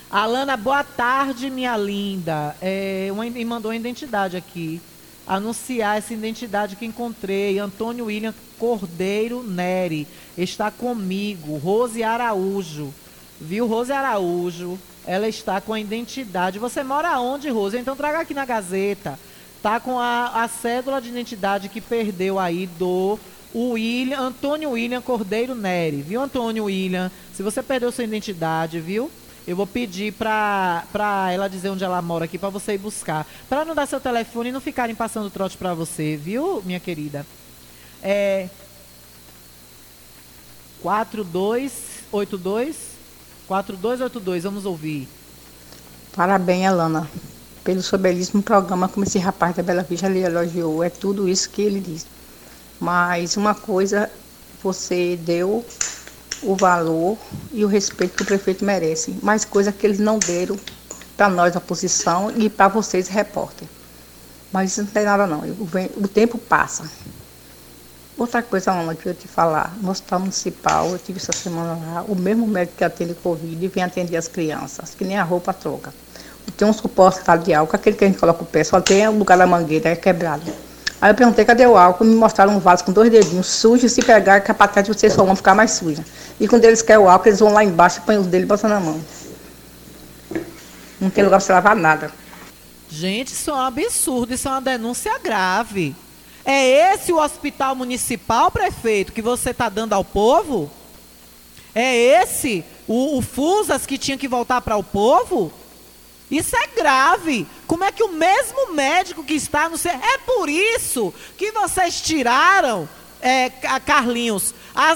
S4: Alana, boa tarde, minha linda. É, uma, mandou uma identidade aqui anunciar essa identidade que encontrei. Antônio William Cordeiro Neri está comigo. Rose Araújo. Viu, Rose Araújo? Ela está com a identidade. Você mora onde, Rose? Então traga aqui na Gazeta. Tá com a, a cédula de identidade que perdeu aí do William, Antônio William Cordeiro Neri. Viu, Antônio William? Se você perdeu sua identidade, viu? Eu vou pedir pra, pra ela dizer onde ela mora aqui para você ir buscar. Para não dar seu telefone e não ficarem passando trote para você, viu, minha querida? É 4282 4282, vamos ouvir.
S19: Parabéns, Alana, pelo seu belíssimo programa, como esse rapaz da Bela Vista lhe elogiou. É tudo isso que ele disse. Mas uma coisa você deu o valor e o respeito que o prefeito merece, mas coisa que eles não deram para nós, a oposição, e para vocês, repórter. Mas isso não tem nada não, o, tempo passa. Outra coisa, Ana, que eu te falar, no hospital municipal, eu tive essa semana lá, o mesmo médico que atende Covid vem atender as crianças, que nem a roupa troca. Tem um suporte de álcool, aquele que a gente coloca o pé, só tem o lugar da mangueira, é quebrado. Aí eu perguntei, cadê o álcool? Me mostraram um vaso com dois dedinhos sujos, se pegar, que a patente de vocês só vão ficar mais suja. E quando eles querem o álcool, eles vão lá embaixo, põem os dele e botam na mão. Não tem lugar para você lavar nada.
S4: Gente, isso é um absurdo, isso é uma denúncia grave. É esse o hospital municipal, prefeito, que você está dando ao povo? É esse o, o FUSAS que tinha que voltar para o povo? Isso é grave. Como é que o mesmo médico que está no. É por isso que vocês tiraram, é, Carlinhos, a,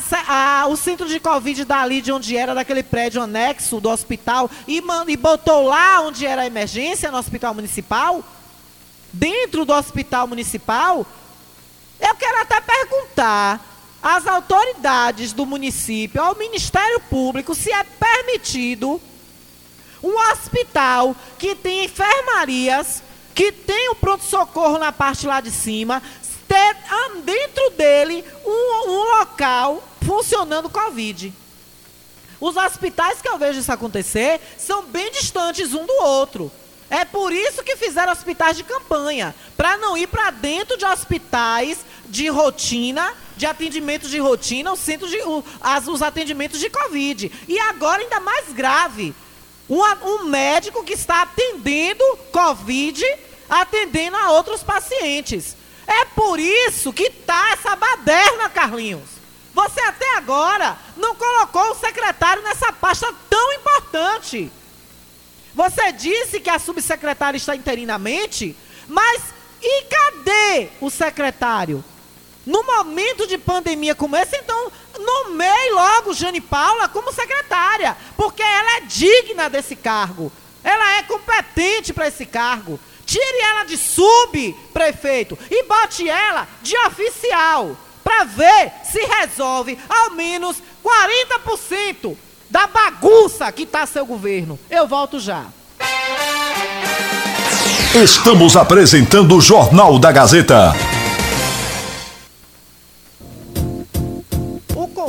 S4: a, o centro de Covid dali de onde era, daquele prédio anexo do hospital, e, man, e botou lá onde era a emergência, no hospital municipal? dentro do hospital municipal, eu quero até perguntar às autoridades do município, ao Ministério Público, se é permitido um hospital que tem enfermarias, que tem o pronto-socorro na parte lá de cima, ter dentro dele um, um local funcionando Covid. Os hospitais que eu vejo isso acontecer são bem distantes um do outro. É por isso que fizeram hospitais de campanha, para não ir para dentro de hospitais de rotina, de atendimentos de rotina, os centros de, os atendimentos de Covid. E agora ainda mais grave, um, um médico que está atendendo Covid, atendendo a outros pacientes. É por isso que tá essa baderna, Carlinhos. Você até agora não colocou o secretário nessa pasta tão importante. Você disse que a subsecretária está interinamente, mas e cadê o secretário? No momento de pandemia como esse, então nomeie logo Jane Paula como secretária, porque ela é digna desse cargo. Ela é competente para esse cargo. Tire ela de subprefeito e bote ela de oficial, para ver se resolve ao menos 40% da bagunça que está seu governo. Eu volto já.
S9: Estamos apresentando o Jornal da Gazeta.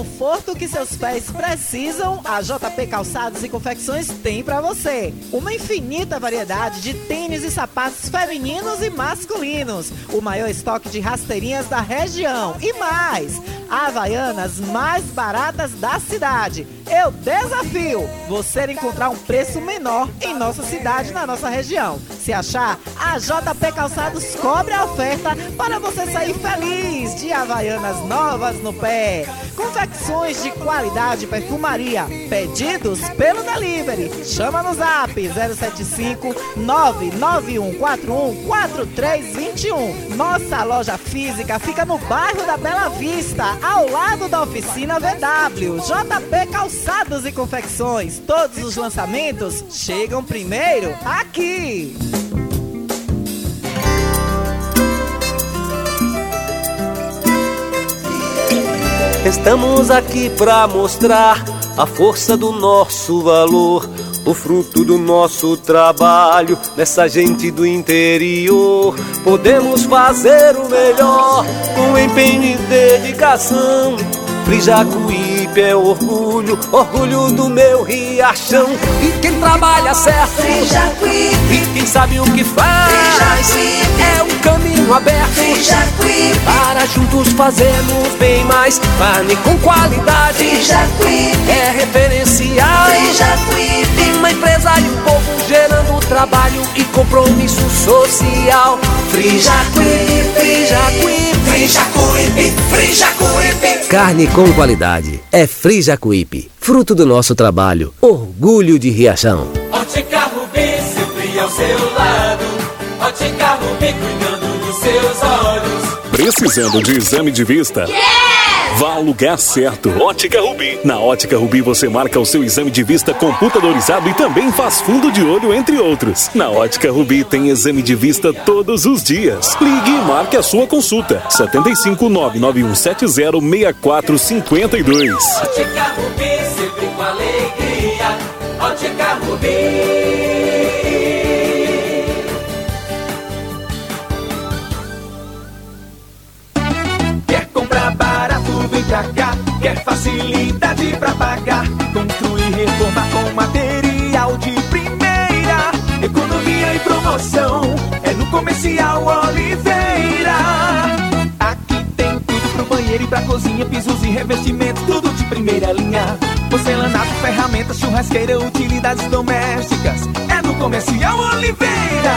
S4: Conforto que seus pés precisam, a JP Calçados e Confecções tem para você. Uma infinita variedade de tênis e sapatos femininos e masculinos. O maior estoque de rasteirinhas da região. E mais, Havaianas mais baratas da cidade. Eu desafio você encontrar um preço menor em nossa cidade, na nossa região. Se achar, a JP Calçados cobre a oferta para você sair feliz de Havaianas novas no pé. Confecções de qualidade perfumaria. Pedidos pelo delivery. Chama no zap 075 99141 4321. Nossa loja física fica no bairro da Bela Vista, ao lado da oficina VW. JP Calçados e Confecções. Todos os lançamentos chegam primeiro aqui.
S20: Estamos aqui para mostrar a força do nosso valor, o fruto do nosso trabalho nessa gente do interior. Podemos fazer o melhor com empenho e dedicação. Frijacuípe é orgulho, orgulho do meu riachão. E quem trabalha certo, Frijacuípe. E quem sabe o que faz, é um caminho aberto. Frijacuípe. Para juntos fazermos bem mais. Carne com qualidade, Frijacuípe. É referencial. Frijacuípe. Uma empresa e um povo gerando trabalho e compromisso social. Frijacuípe, Frijacuípe. Frijacuípe, Frijacuípe.
S21: Carne com qualidade. É Frijacuípe. Fruto do nosso trabalho. Orgulho de Riachão.
S22: Ótica Rubi, sempre ao seu lado. Ótica Rubi, cuidando dos seus olhos.
S23: Precisando de exame de vista? Vá ao lugar certo. Ótica Rubi. Na Ótica Rubi você marca o seu exame de vista computadorizado e também faz fundo de olho, entre outros. Na Ótica Rubi tem exame de vista todos os dias. Ligue e marque a sua consulta. 75 99170 6452.
S22: Ótica Rubi, sempre com alegria. Ótica Rubi. Quer facilidade pra pagar. Construir, reformar com material de primeira. Economia e promoção. É no Comercial Oliveira. Aqui tem tudo pro banheiro e pra cozinha. Pisos e revestimentos, tudo de primeira linha. Porcelanato, ferramentas, churrasqueira, utilidades domésticas. É no Comercial Oliveira.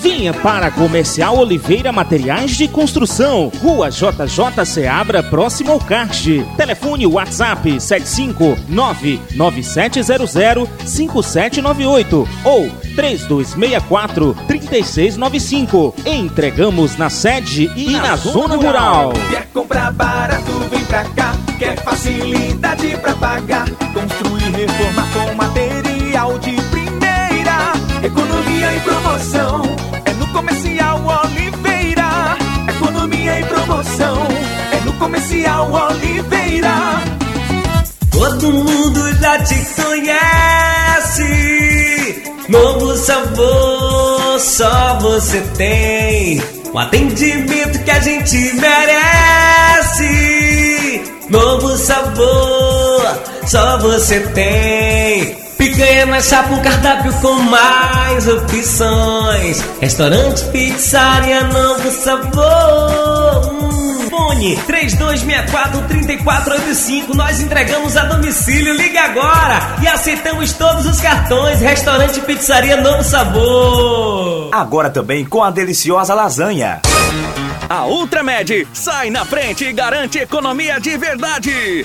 S12: Vinha para Comercial Oliveira Materiais de Construção, Rua JJ Seabra, próximo ao Kart. Telefone WhatsApp 75997005798 ou 3264-3695. Entregamos na sede e na, zona rural.
S22: Quer comprar barato, vem pra cá. Quer facilidade pra pagar. Construir, reformar com material de primeira. Economia e promoção é no Comercial Oliveira.
S2: Economia e promoção é no Comercial Oliveira.
S13: Todo mundo já te conhece. Novo sabor só você tem. O atendimento que a gente merece. Novo sabor, só você tem. Picanha na chapa, um cardápio com mais opções. Restaurante, pizzaria, novo sabor. Hum, Fone 3264-3485. Nós entregamos a domicílio. Ligue agora e aceitamos todos os cartões. Restaurante, pizzaria, novo sabor.
S14: Agora também com a deliciosa lasanha.
S10: A Ultramed sai na frente e garante economia de verdade.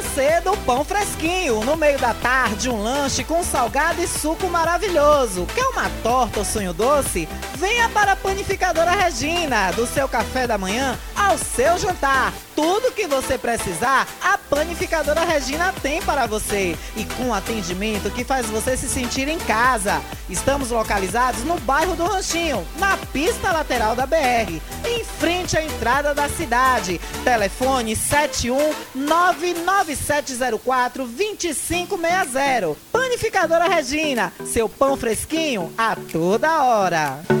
S4: cedo, pão fresquinho. No meio da tarde, um lanche com salgado e suco maravilhoso. Quer uma torta ou sonho doce? Venha para a Panificadora Regina. Do seu café da manhã ao seu jantar. Tudo que você precisar, a Panificadora Regina tem para você. E com atendimento que faz você se sentir em casa. Estamos localizados no bairro do Ranchinho, na pista lateral da BR, em frente à entrada da cidade. Telefone 71997042560. Panificadora Regina, seu pão fresquinho a toda hora.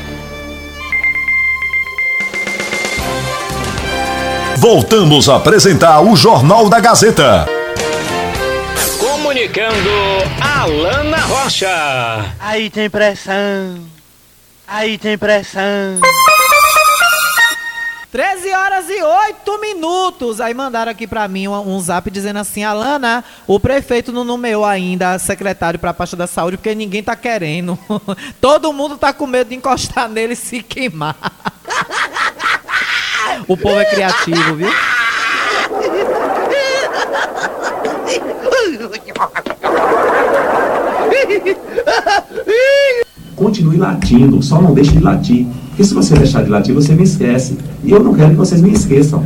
S9: Voltamos a apresentar o Jornal da Gazeta.
S10: Comunicando Alana Rocha.
S24: Aí tem pressão. Aí tem pressão.
S4: 13 horas e 8 minutos. Aí mandaram aqui pra mim um, um zap dizendo assim: Alana, o prefeito não nomeou ainda secretário pra pasta da saúde porque ninguém tá querendo. *laughs* Todo mundo tá com medo de encostar nele e se queimar. O povo é criativo, viu?
S25: Continue latindo, só não deixe de latir. Porque se você deixar de latir, você me esquece. E eu não quero que vocês me esqueçam.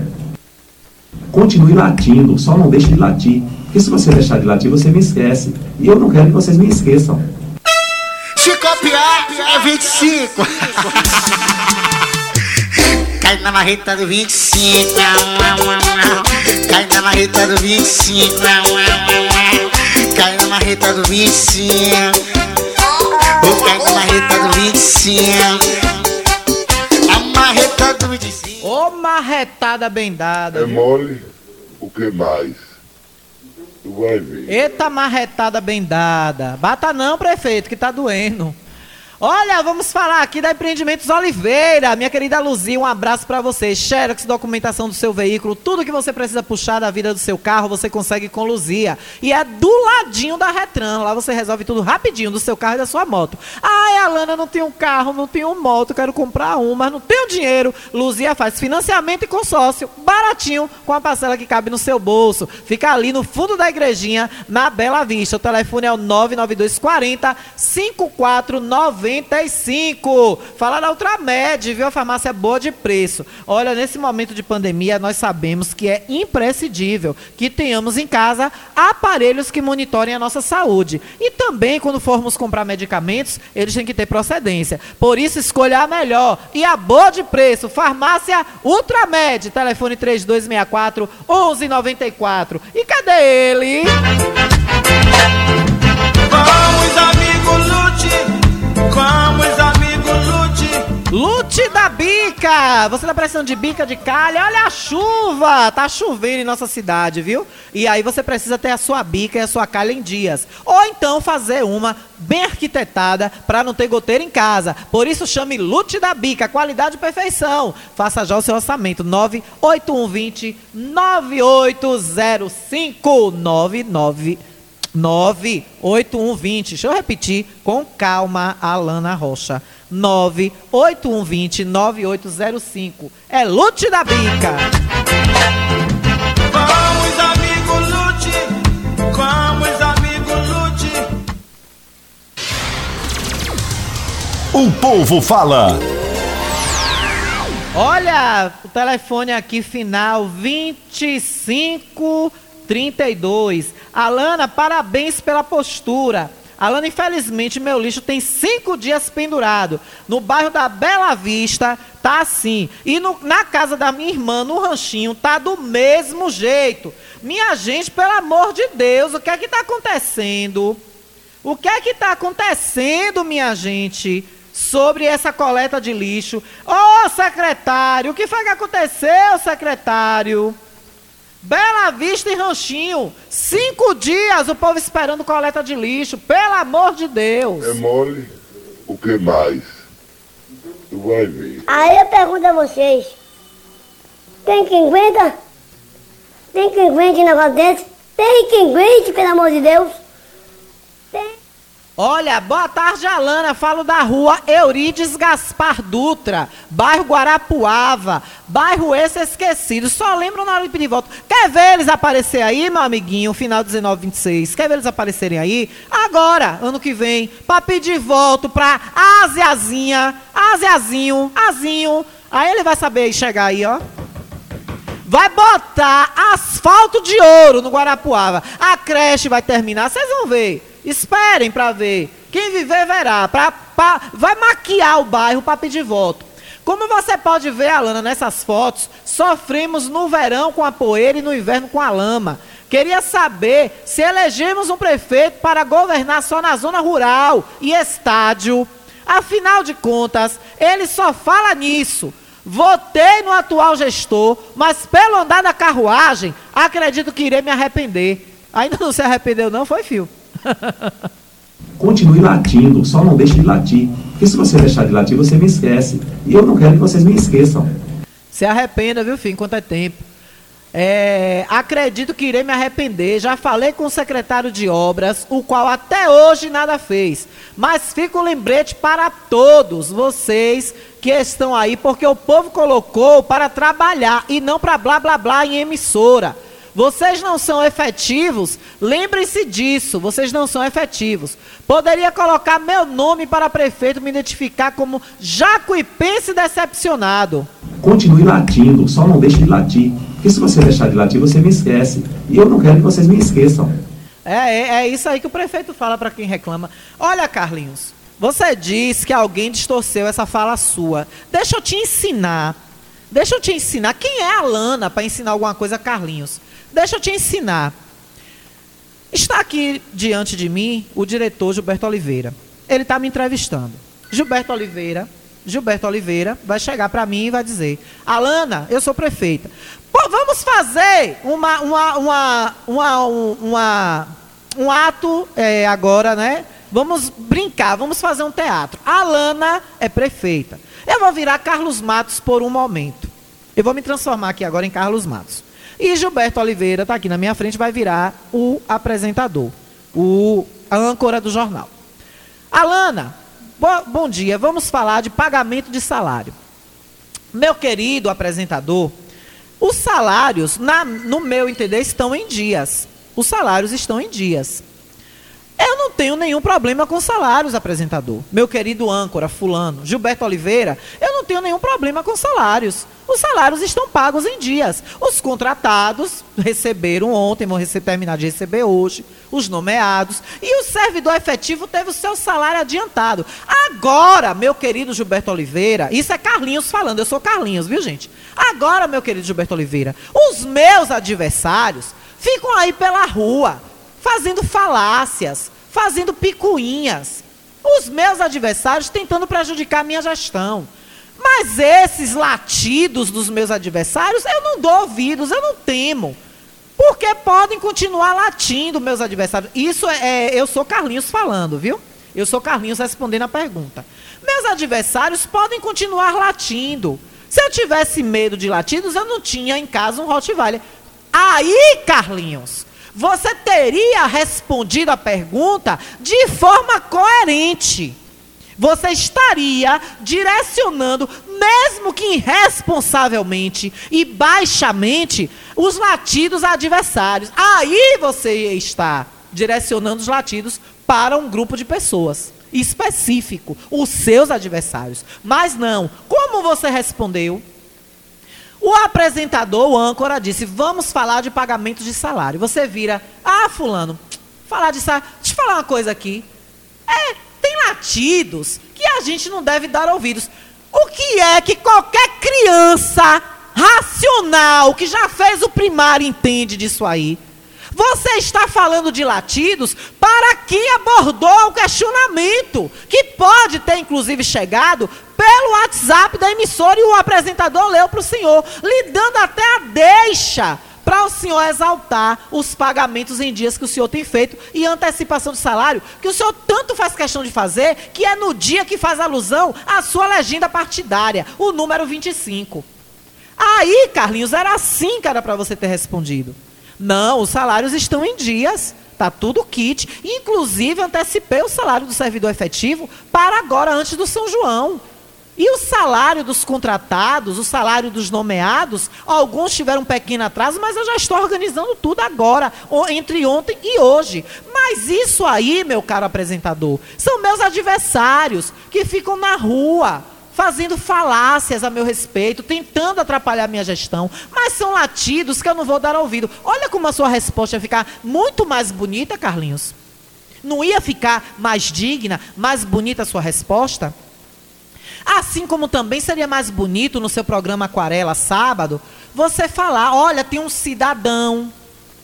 S25: Continue latindo, só não deixe de latir. Porque se você deixar de latir, você me esquece. E eu não quero que vocês me esqueçam.
S8: Se copiar é 25. Cai na marreta do 25. Cai na marreta do 25. Cai na marreta do 25. Cai na marreta do 25. A marreta do 25.
S4: Ô marretada bem dada.
S26: É
S4: viu?
S26: mole, o que mais? Tu vai ver.
S4: Eita marretada bem dada. Bata não, prefeito, que tá doendo. Olha, vamos falar aqui da Empreendimentos Oliveira. Minha querida Luzia, um abraço pra você. Xerox, documentação do seu veículo, tudo que você precisa puxar da vida do seu carro, você consegue com Luzia. E é do ladinho da Retran. Lá você resolve tudo rapidinho do seu carro e da sua moto. Ai, Alana, não tenho um carro, não tenho moto, quero comprar um, mas não tenho dinheiro. Luzia faz financiamento e consórcio, baratinho, com a parcela que cabe no seu bolso. Fica ali no fundo da igrejinha, na Bela Vista. O telefone é o 99240 5495. Fala da Ultramed, viu? A farmácia boa de preço. Olha, nesse momento de pandemia, nós sabemos que é imprescindível que tenhamos em casa aparelhos que monitorem a nossa saúde. E também, quando formos comprar medicamentos, eles têm que ter procedência. Por isso, escolha a melhor e a boa de preço. Farmácia Ultramed, telefone 3264 1194. E cadê ele?
S2: Vamos, amigo, lute. Vamos, amigo, lute.
S4: Da Bica! bica! Você tá precisando de bica de calha? Olha a chuva! Tá chovendo em nossa cidade, viu? E aí você precisa ter a sua bica e a sua calha em dias. Ou então fazer uma bem arquitetada para não ter goteira em casa. Por isso chame Lute da Bica, qualidade e perfeição. Faça já o seu orçamento 98120 9805 99 98120. Deixa eu repetir com calma, Alana Rocha. 98120 9805. É Lute da Bica.
S2: Vamos, amigo Lute. Vamos, amigo Lute.
S9: O povo fala.
S4: Olha, o telefone aqui final 2532. Alana, parabéns pela postura. Alana, infelizmente, meu lixo tem cinco dias pendurado. No bairro da Bela Vista, tá assim. E no- na casa da minha irmã, no ranchinho, tá do mesmo jeito. Minha gente, pelo amor de Deus, o que é que tá acontecendo? O que é que está acontecendo, minha gente, sobre essa coleta de lixo? Ô, secretário, o que foi que aconteceu, secretário? Bela Vista e Ranchinho, cinco dias o povo esperando coleta de lixo, pelo amor de Deus.
S26: É mole? O que mais? Tu vai ver.
S27: Aí eu pergunto a vocês: tem quem aguenta? Tem quem aguente um negócio desse? Tem quem aguente, pelo amor de Deus?
S4: Olha, boa tarde, Alana. Falo da rua Eurides Gaspar Dutra, bairro Guarapuava, bairro esse esquecido. Só lembram na hora de pedir voto. Quer ver eles aparecer aí, meu amiguinho, final 19, 26? Quer ver eles aparecerem aí? Agora, ano que vem, pra pedir voto pra Asiazinha, Asiazinho, Azinho. Aí ele vai saber chegar aí, ó. Vai botar asfalto de ouro no Guarapuava. A creche vai terminar, vocês vão ver. Esperem pra ver. Quem viver verá. Pra, pra- vai maquiar o bairro para pedir voto. Como você pode ver, Alana, nessas fotos, sofremos no verão com a poeira e no inverno com a lama. Queria saber se elegemos um prefeito para governar só na zona rural e estádio. Afinal de contas, ele só fala nisso. Votei no atual gestor, mas pelo andar da carruagem, acredito que irei me arrepender. Ainda não se arrependeu, não? Foi, fio? *laughs*
S25: Continue latindo, só não deixe de latir. Porque se você deixar de latir, você me esquece. E eu não quero que vocês me esqueçam.
S4: Se arrependa, viu, filho, enquanto é tempo. É, acredito que irei me arrepender. Já falei com o secretário de obras, o qual até hoje nada fez. Mas fica o lembrete para todos vocês que estão aí, porque o povo colocou para trabalhar e não para blá blá blá em emissora. Vocês não são efetivos, lembrem-se disso, vocês não são efetivos. Poderia colocar meu nome para prefeito me identificar como jacuipense decepcionado.
S25: Continue latindo, só não deixe de latir. Porque se você deixar de latir, você me esquece. E eu não quero que vocês me esqueçam.
S4: É, é, é isso aí que o prefeito fala para quem reclama. Olha, Carlinhos, você diz que alguém distorceu essa fala sua. Deixa eu te ensinar. Deixa eu te ensinar. Quem é a Lana para ensinar alguma coisa a Carlinhos? Deixa eu te ensinar. Está aqui diante de mim o diretor Gilberto Oliveira. Ele está me entrevistando. Gilberto Oliveira, Gilberto Oliveira vai chegar para mim e vai dizer: Alana, eu sou prefeita. Pô, vamos fazer uma, uma, uma, uma, um, uma- um ato é, agora, né? Vamos brincar, vamos fazer um teatro. A Alana é prefeita. Eu vou virar Carlos Matos por um momento. Eu vou me transformar aqui agora em Carlos Matos. E Gilberto Oliveira está aqui na minha frente, vai virar o apresentador, o a âncora do jornal. Alana, bo- bom dia. Vamos falar de pagamento de salário. Meu querido apresentador, os salários, na- no meu entender, estão em dias. Os salários estão em dias. Eu não tenho nenhum problema com salários, apresentador. Meu querido âncora, fulano, Gilberto Oliveira, eu não tenho nenhum problema com salários. Os salários estão pagos em dias. Os contratados receberam ontem, vão receber, terminar de receber hoje. Os nomeados. E o servidor efetivo teve o seu salário adiantado. Agora, meu querido Gilberto Oliveira, isso é Carlinhos falando, eu sou Carlinhos, viu, gente? Agora, meu querido Gilberto Oliveira, os meus adversários ficam aí pela rua, fazendo falácias, fazendo picuinhas. Os meus adversários tentando prejudicar a minha gestão. Mas esses latidos dos meus adversários, eu não dou ouvidos, eu não temo. Porque podem continuar latindo, meus adversários. Isso é, é, eu sou Carlinhos falando, viu? Eu sou Carlinhos respondendo a pergunta. Meus adversários podem continuar latindo. Se eu tivesse medo de latidos, eu não tinha em casa um Rottweiler. Aí, Carlinhos, você teria respondido a pergunta de forma coerente. Você estaria direcionando, mesmo que irresponsavelmente e baixamente, os latidos adversários. Aí você está direcionando os latidos para um grupo de pessoas específico, os seus adversários. Mas não, como você respondeu? O apresentador, o âncora, disse: Vamos falar de pagamento de salário. Você vira, ah, Fulano, falar de salário. Deixa eu falar uma coisa aqui. É, tem latidos que a gente não deve dar ouvidos. O que é que qualquer criança racional que já fez o primário entende disso aí? Você está falando de latidos para quem abordou o questionamento, que pode ter inclusive chegado pelo WhatsApp da emissora e o apresentador leu para o senhor, lhe dando até a deixa para o senhor exaltar os pagamentos em dias que o senhor tem feito e antecipação de salário, que o senhor tanto faz questão de fazer, que é no dia que faz alusão à sua legenda partidária, o número 25. Aí, Carlinhos, era assim que era para você ter respondido. Não, os salários estão em dias. Tá tudo kit. Inclusive, antecipei o salário do servidor efetivo para agora, antes do São João. E o salário dos contratados, o salário dos nomeados, alguns tiveram um pequeno atraso, mas eu já estou organizando tudo agora, entre ontem e hoje. Mas isso aí, meu caro apresentador, são meus adversários que ficam na rua fazendo falácias a meu respeito, tentando atrapalhar minha gestão, mas são latidos que eu não vou dar ouvido. Olha como a sua resposta ia ficar muito mais bonita, Carlinhos. Não ia ficar mais digna, mais bonita a sua resposta? Assim como também seria mais bonito no seu programa Aquarela sábado, você falar: olha, tem um cidadão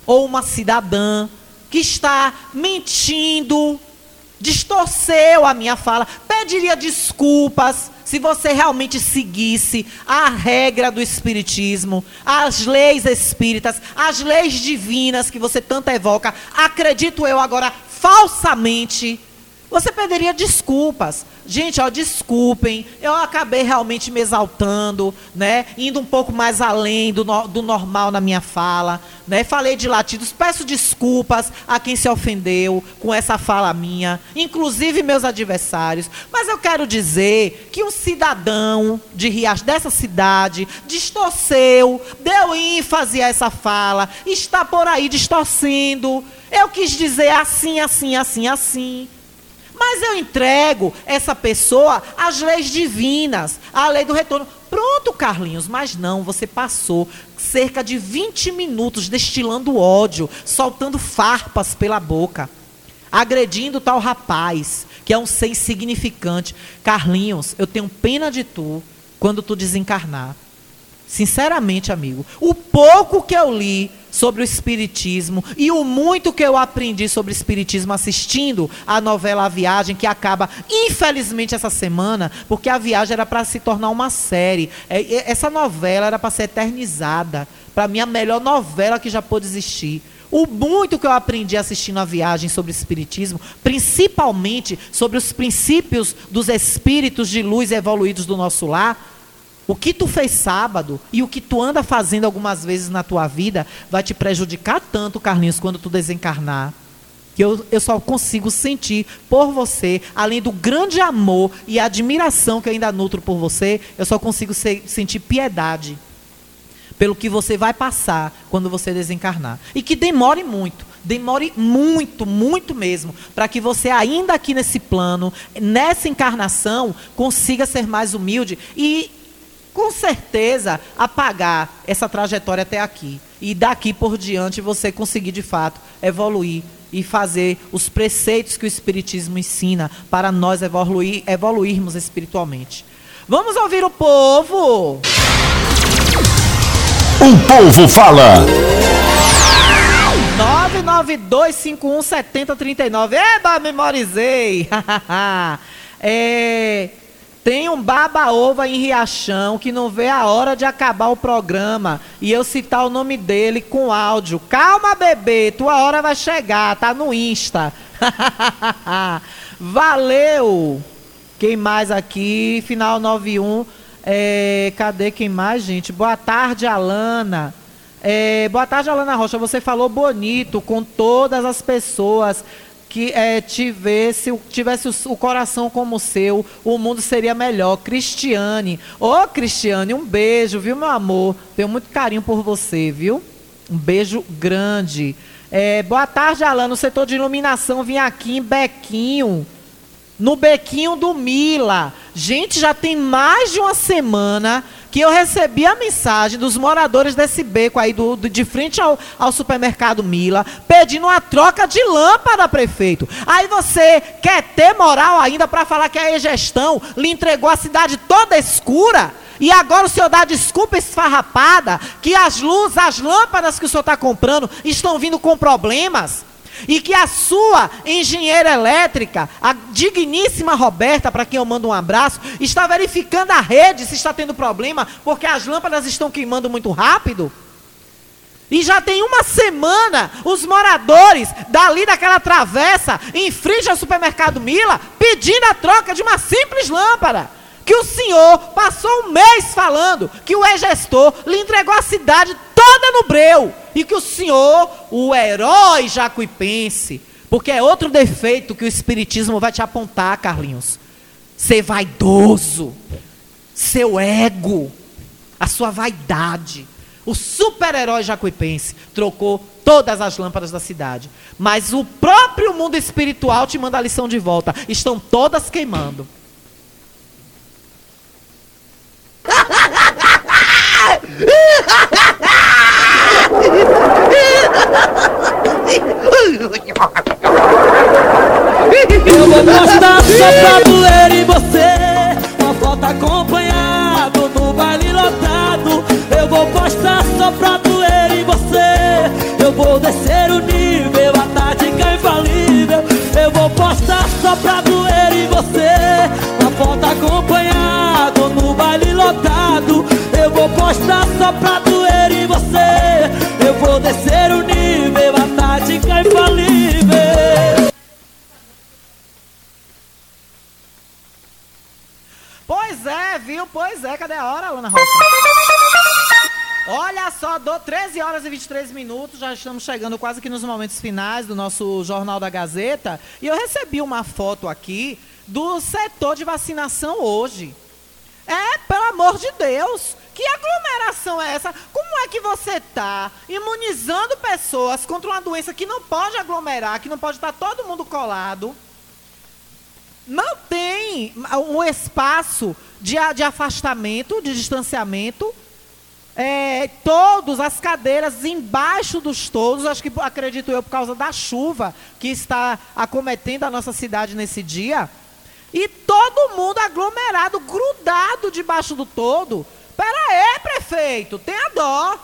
S4: ou uma cidadã que está mentindo, distorceu a minha fala, pediria desculpas se você realmente seguisse a regra do Espiritismo, as leis espíritas, as leis divinas que você tanto evoca, acredito eu agora falsamente você pediria desculpas. Gente, ó, desculpem, eu acabei realmente me exaltando, né? Indo um pouco mais além do, no, do normal na minha fala, né? Falei de latidos, peço desculpas a quem se ofendeu com essa fala minha, inclusive meus adversários. Mas eu quero dizer que um cidadão de Riacho, dessa cidade, distorceu, deu ênfase a essa fala, está por aí distorcendo. Eu quis dizer assim, assim, assim, assim. Mas eu entrego essa pessoa às leis divinas, à lei do retorno. Pronto, Carlinhos, mas não, você passou cerca de 20 minutos destilando ódio, soltando farpas pela boca, agredindo tal rapaz, que é um ser insignificante. Carlinhos, eu tenho pena de tu quando tu desencarnar. Sinceramente, amigo, o pouco que eu li sobre o Espiritismo e o muito que eu aprendi sobre Espiritismo assistindo a novela A Viagem, que acaba, infelizmente, essa semana, porque a viagem era para se tornar uma série. É, essa novela era para ser eternizada. Para mim, a melhor novela que já pôde existir. O muito que eu aprendi assistindo a viagem sobre Espiritismo, principalmente sobre os princípios dos espíritos de luz evoluídos do nosso lar, o que tu fez sábado e o que tu anda fazendo algumas vezes na tua vida vai te prejudicar tanto, Carlinhos, quando tu desencarnar. Que eu, eu só consigo sentir por você, além do grande amor e admiração que eu ainda nutro por você, eu só consigo ser, sentir piedade pelo que você vai passar quando você desencarnar. E que demore muito, demore muito, muito mesmo, para que você, ainda aqui nesse plano, nessa encarnação, consiga ser mais humilde e com certeza apagar essa trajetória até aqui. E daqui por diante você conseguir de fato evoluir e fazer os preceitos que o Espiritismo ensina para nós evoluir, evoluirmos espiritualmente. Vamos ouvir o povo!
S9: O povo fala!
S4: 992517039. Eba, memorizei! *laughs* é, Tem um baba-ova em Riachão que não vê a hora de acabar o programa e eu citar o nome dele com áudio. Calma, bebê, tua hora vai chegar, tá no Insta. *laughs* Valeu! Quem mais aqui? Final 91. É, cadê quem mais, gente? Boa tarde, Alana. É, boa tarde, Alana Rocha. Você falou bonito com todas as pessoas que é, tivesse, tivesse o, o, coração como o seu, o mundo seria melhor. Cristiane. Ô, oh, Cristiane, um beijo, viu, meu amor? Tenho muito carinho por você, viu? Um beijo grande. É, boa tarde, Alan. No setor de iluminação, vim aqui em Bequinho. No Bequinho do Mila. Gente, já tem mais de uma semana que eu recebi a mensagem dos moradores desse beco aí, do, do de frente ao, ao, supermercado Mila, pedindo uma troca de lâmpada, prefeito. Aí você quer ter moral ainda para falar que a gestão lhe entregou a cidade toda escura? E agora o senhor dá desculpa esfarrapada que as luzes, as lâmpadas que o senhor está comprando estão vindo com problemas? E que a sua engenheira elétrica, a digníssima Roberta, para quem eu mando um abraço, está verificando a rede se está tendo problema, porque as lâmpadas estão queimando muito rápido. E já tem uma semana os moradores dali daquela travessa, em frente ao supermercado Mila, pedindo a troca de uma simples lâmpada. Que o senhor passou um mês falando que o ex-gestor lhe entregou a cidade toda no breu. E que o senhor, o herói jacuipense, porque é outro defeito que o Espiritismo vai te apontar, Carlinhos. Ser vaidoso, seu ego, a sua vaidade. O super-herói jacuipense trocou todas as lâmpadas da cidade. Mas o próprio mundo espiritual te manda a lição de volta. Estão todas queimando.
S2: Eu vou postar só pra doer em você Uma foto acompanhado no baile lotado. Eu vou postar só pra doer em você Eu vou descer o nível, a tática infalível. Eu vou postar só pra doer em você Uma foto acompanhado baile lotado Eu vou postar só pra doer em você Eu vou descer o nível, a tática infalível
S4: Pois é, viu? Pois é, cadê a hora, Luna Rocha? Olha só, do 13 horas e 23 minutos, já estamos chegando quase que nos momentos finais do nosso Jornal da Gazeta. E eu recebi uma foto aqui do setor de vacinação hoje. É, pelo amor de Deus, que aglomeração é essa? Como é que você está imunizando pessoas contra uma doença que não pode aglomerar, que não pode estar todo mundo colado? não tem um espaço de, de afastamento, de distanciamento. É, todos as cadeiras embaixo dos todos, acho que acredito eu por causa da chuva que está acometendo a nossa cidade nesse dia. E todo mundo aglomerado, grudado debaixo do todo. Pera aí, prefeito, tenha dó.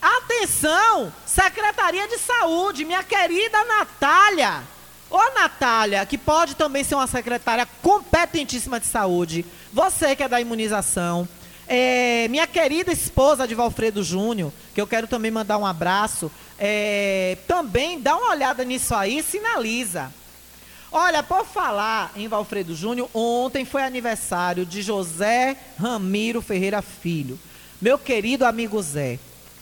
S4: Atenção, Secretaria de Saúde, minha querida Natália. Ô, Natália, que pode também ser uma secretária competentíssima de saúde, você que é da imunização, é, minha querida esposa de Valfredo Júnior, que eu quero também mandar um abraço, é, também dá uma olhada nisso aí e sinaliza. Olha, por falar em Valfredo Júnior, ontem foi aniversário de José Ramiro Ferreira Filho. Meu querido amigo Zé,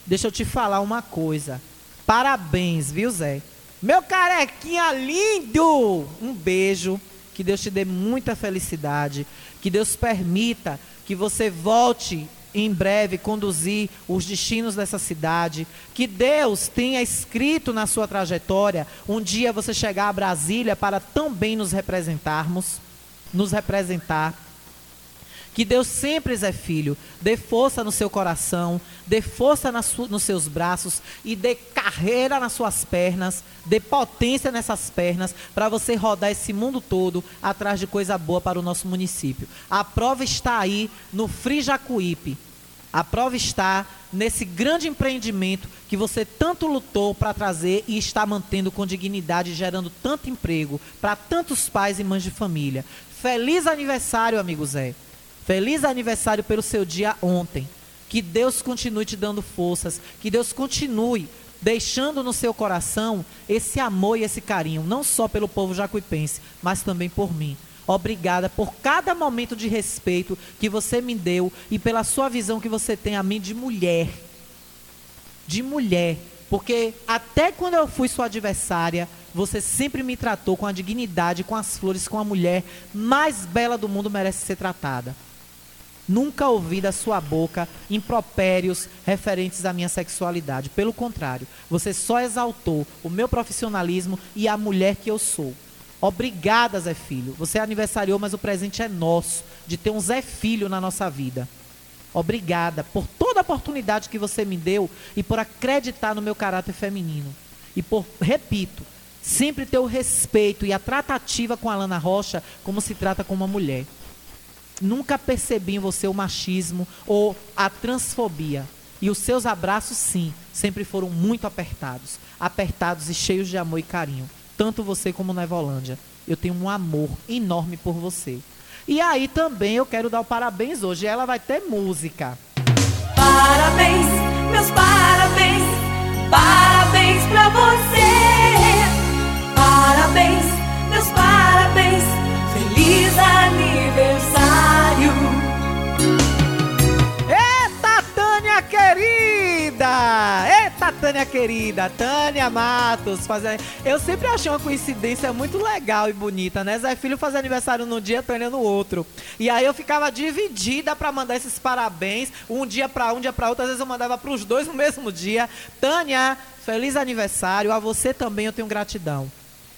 S4: deixa eu te falar uma coisa. Parabéns, viu, Zé? Meu carequinha lindo! Um beijo. Que Deus te dê muita felicidade. Que Deus permita que você volte em breve conduzir os destinos dessa cidade. Que Deus tenha escrito na sua trajetória um dia você chegar a Brasília para também nos representarmos, nos representar. Que Deus sempre, Zé Filho, dê força no seu coração, dê força nos seus braços e dê carreira nas suas pernas, dê potência nessas pernas para você rodar esse mundo todo atrás de coisa boa para o nosso município. A prova está aí no Frijacuípe. A prova está nesse grande empreendimento que você tanto lutou para trazer e está mantendo com dignidade, gerando tanto emprego para tantos pais e mães de família. Feliz aniversário, amigo Zé. Feliz aniversário pelo seu dia ontem. Que Deus continue te dando forças, que Deus continue deixando no seu coração esse amor e esse carinho, não só pelo povo jacuipense, mas também por mim. Obrigada por cada momento de respeito que você me deu e pela sua visão que você tem a mim de mulher. De mulher. Porque até quando eu fui sua adversária, você sempre me tratou com a dignidade, com as flores, com a mulher mais bela do mundo merece ser tratada. Nunca ouvi da sua boca impropérios referentes à minha sexualidade. Pelo contrário, você só exaltou o meu profissionalismo e a mulher que eu sou. Obrigada, Zé Filho. Você aniversariou, mas o presente é nosso, de ter um Zé Filho na nossa vida. Obrigada por toda a oportunidade que você me deu e por acreditar no meu caráter feminino. E por, repito, sempre ter o respeito e a tratativa com a Lana Rocha como se trata com uma mulher. Nunca percebi em você o machismo ou a transfobia. E os seus abraços, sim, sempre foram muito apertados. Apertados e cheios de amor e carinho tanto você como Nevolândia. Eu tenho um amor enorme por você. E aí também eu quero dar o parabéns hoje. Ela vai ter música.
S28: Parabéns,
S4: Tânia querida, Tânia Matos fazendo. Eu sempre achei uma coincidência muito legal e bonita, né? Zé Filho faz aniversário num dia, Tânia no outro. E aí eu ficava dividida para mandar esses parabéns, um dia para um, dia para outro. Às vezes eu mandava para os dois no *laughs* mesmo dia. Tânia, feliz aniversário. A você também eu tenho gratidão.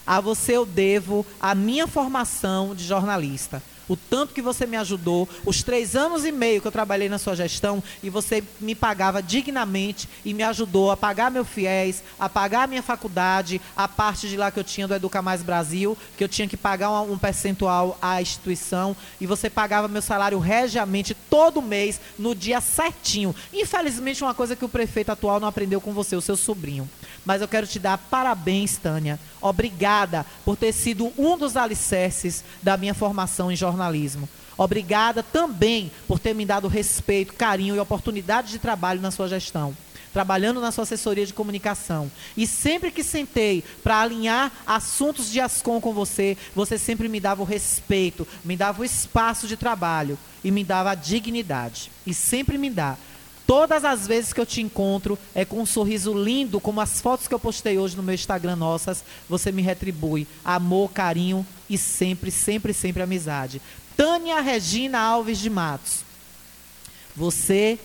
S4: A você eu devo a minha formação de jornalista o tanto que você me ajudou, os três anos e meio que eu trabalhei na sua gestão e você me pagava dignamente e me ajudou a pagar meu fiéis, a pagar minha faculdade, a parte de lá que eu tinha do Educa Mais Brasil, que eu tinha que pagar um percentual à instituição e você pagava meu salário regiamente todo mês, no dia certinho. Infelizmente, uma coisa que o prefeito atual não aprendeu com você, o seu sobrinho. Mas eu quero te dar parabéns, Tânia. Obrigada por ter sido um dos alicerces da minha formação em jornalismo. Obrigada também por ter me dado respeito, carinho e oportunidade de trabalho na sua gestão trabalhando na sua assessoria de comunicação. E sempre que sentei para alinhar assuntos de Ascom com você, você sempre me dava o respeito, me dava o espaço de trabalho e me dava a dignidade. E sempre me dá. Todas as vezes que eu te encontro é com um sorriso lindo, como as fotos que eu postei hoje no meu Instagram nossas, você me retribui amor, carinho e sempre, sempre, sempre amizade. Tânia Regina Alves de Matos. Você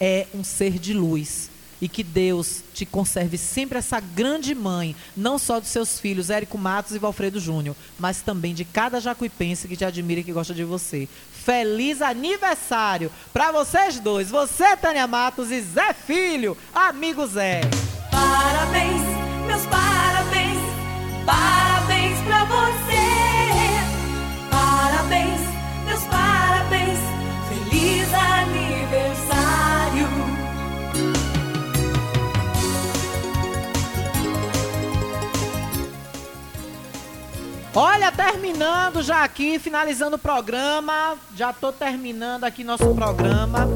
S4: é um ser de luz e que Deus te conserve sempre essa grande mãe, não só dos seus filhos, Érico Matos e Valfredo Júnior, mas também de cada jacuipense que te admira e que gosta de você. Feliz aniversário para vocês dois, você, Tânia Matos e Zé Filho, amigo Zé.
S28: Parabéns, meus parabéns, parabéns pra você. Parabéns, meus parabéns, feliz aniversário.
S4: Olha, terminando já aqui, finalizando o programa. Já tô terminando aqui nosso programa.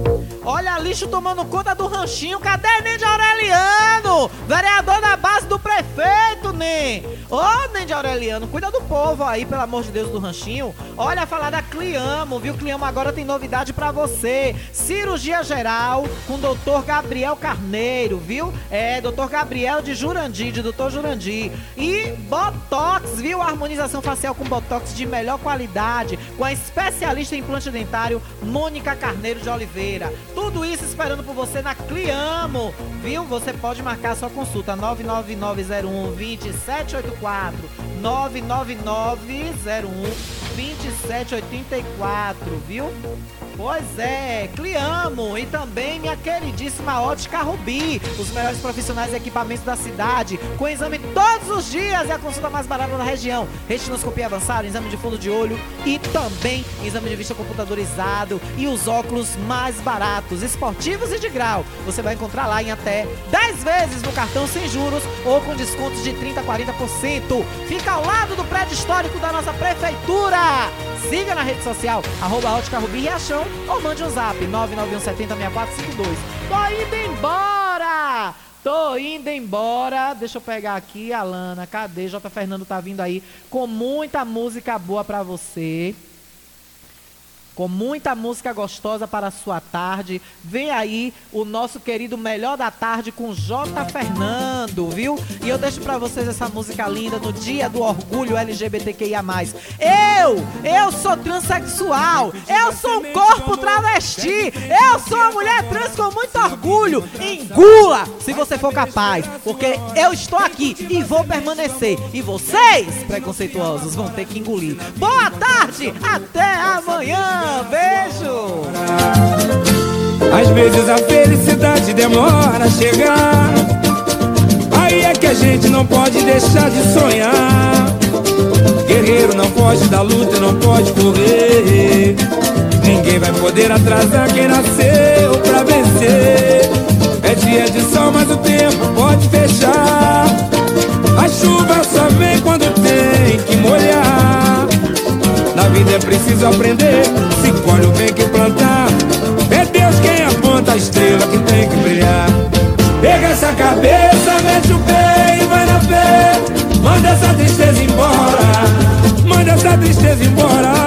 S4: Olha, lixo tomando conta do ranchinho. Cadê Neide Aureliano? Vereador da base do prefeito, Nen. Ô, oh, Neide Aureliano, cuida do povo aí, pelo amor de Deus, do ranchinho. Olha, falar da Cliamo, viu? Cliamo agora tem novidade para você. Cirurgia geral com o doutor Gabriel Carneiro, viu? É, doutor Gabriel de Jurandir, de doutor Jurandir. E Botox, viu? Harmonização harmonização facial com botox de melhor qualidade, com a especialista em implante dentário Mônica Carneiro de Oliveira. Tudo isso esperando por você na Cliamo, viu? Você pode marcar sua consulta 99901 2784 99901 2784, viu? Pois é, Cliamo e também minha queridíssima Ótica Rubi, os melhores profissionais e equipamentos da cidade, com exame todos os dias e a consulta mais barata da região. Retinoscopia avançada, exame de fundo de olho e também exame de vista computadorizado e os óculos mais baratos, esportivos e de grau. Você vai encontrar lá em até 10 vezes no cartão sem juros ou com descontos de 30 a 40%. Fica ao lado do prédio histórico da nossa prefeitura. Siga na rede social, arroba Ótica Rubi Riachão ou mande um zap 991706452. Tô indo embora! Tô indo embora. Deixa eu pegar aqui, Alana. Cadê? J. Fernando tá vindo aí com muita música boa pra você. Com muita música gostosa para a sua tarde. Vem aí o nosso querido Melhor da Tarde com J. Fernando, viu? E eu deixo para vocês essa música linda no dia do orgulho LGBTQIA. Eu, eu sou transexual. Eu sou um corpo travesti. Eu sou uma mulher trans com muito orgulho. Engula se você for capaz. Porque eu estou aqui e vou permanecer. E vocês, preconceituosos, vão ter que engolir. Boa tarde, até amanhã. Beijo!
S2: Às vezes a felicidade demora a chegar. Aí é que a gente não pode deixar de sonhar. Guerreiro não pode dar luta, não pode correr. Ninguém vai poder atrasar quem nasceu pra vencer. É dia de sol, mas o tempo pode fechar. A chuva vida é preciso aprender. Se colhe o bem que plantar. É Deus quem aponta a estrela que tem que brilhar. Pega essa cabeça, mete o pé e vai na fé. Manda essa tristeza embora. Manda essa tristeza embora.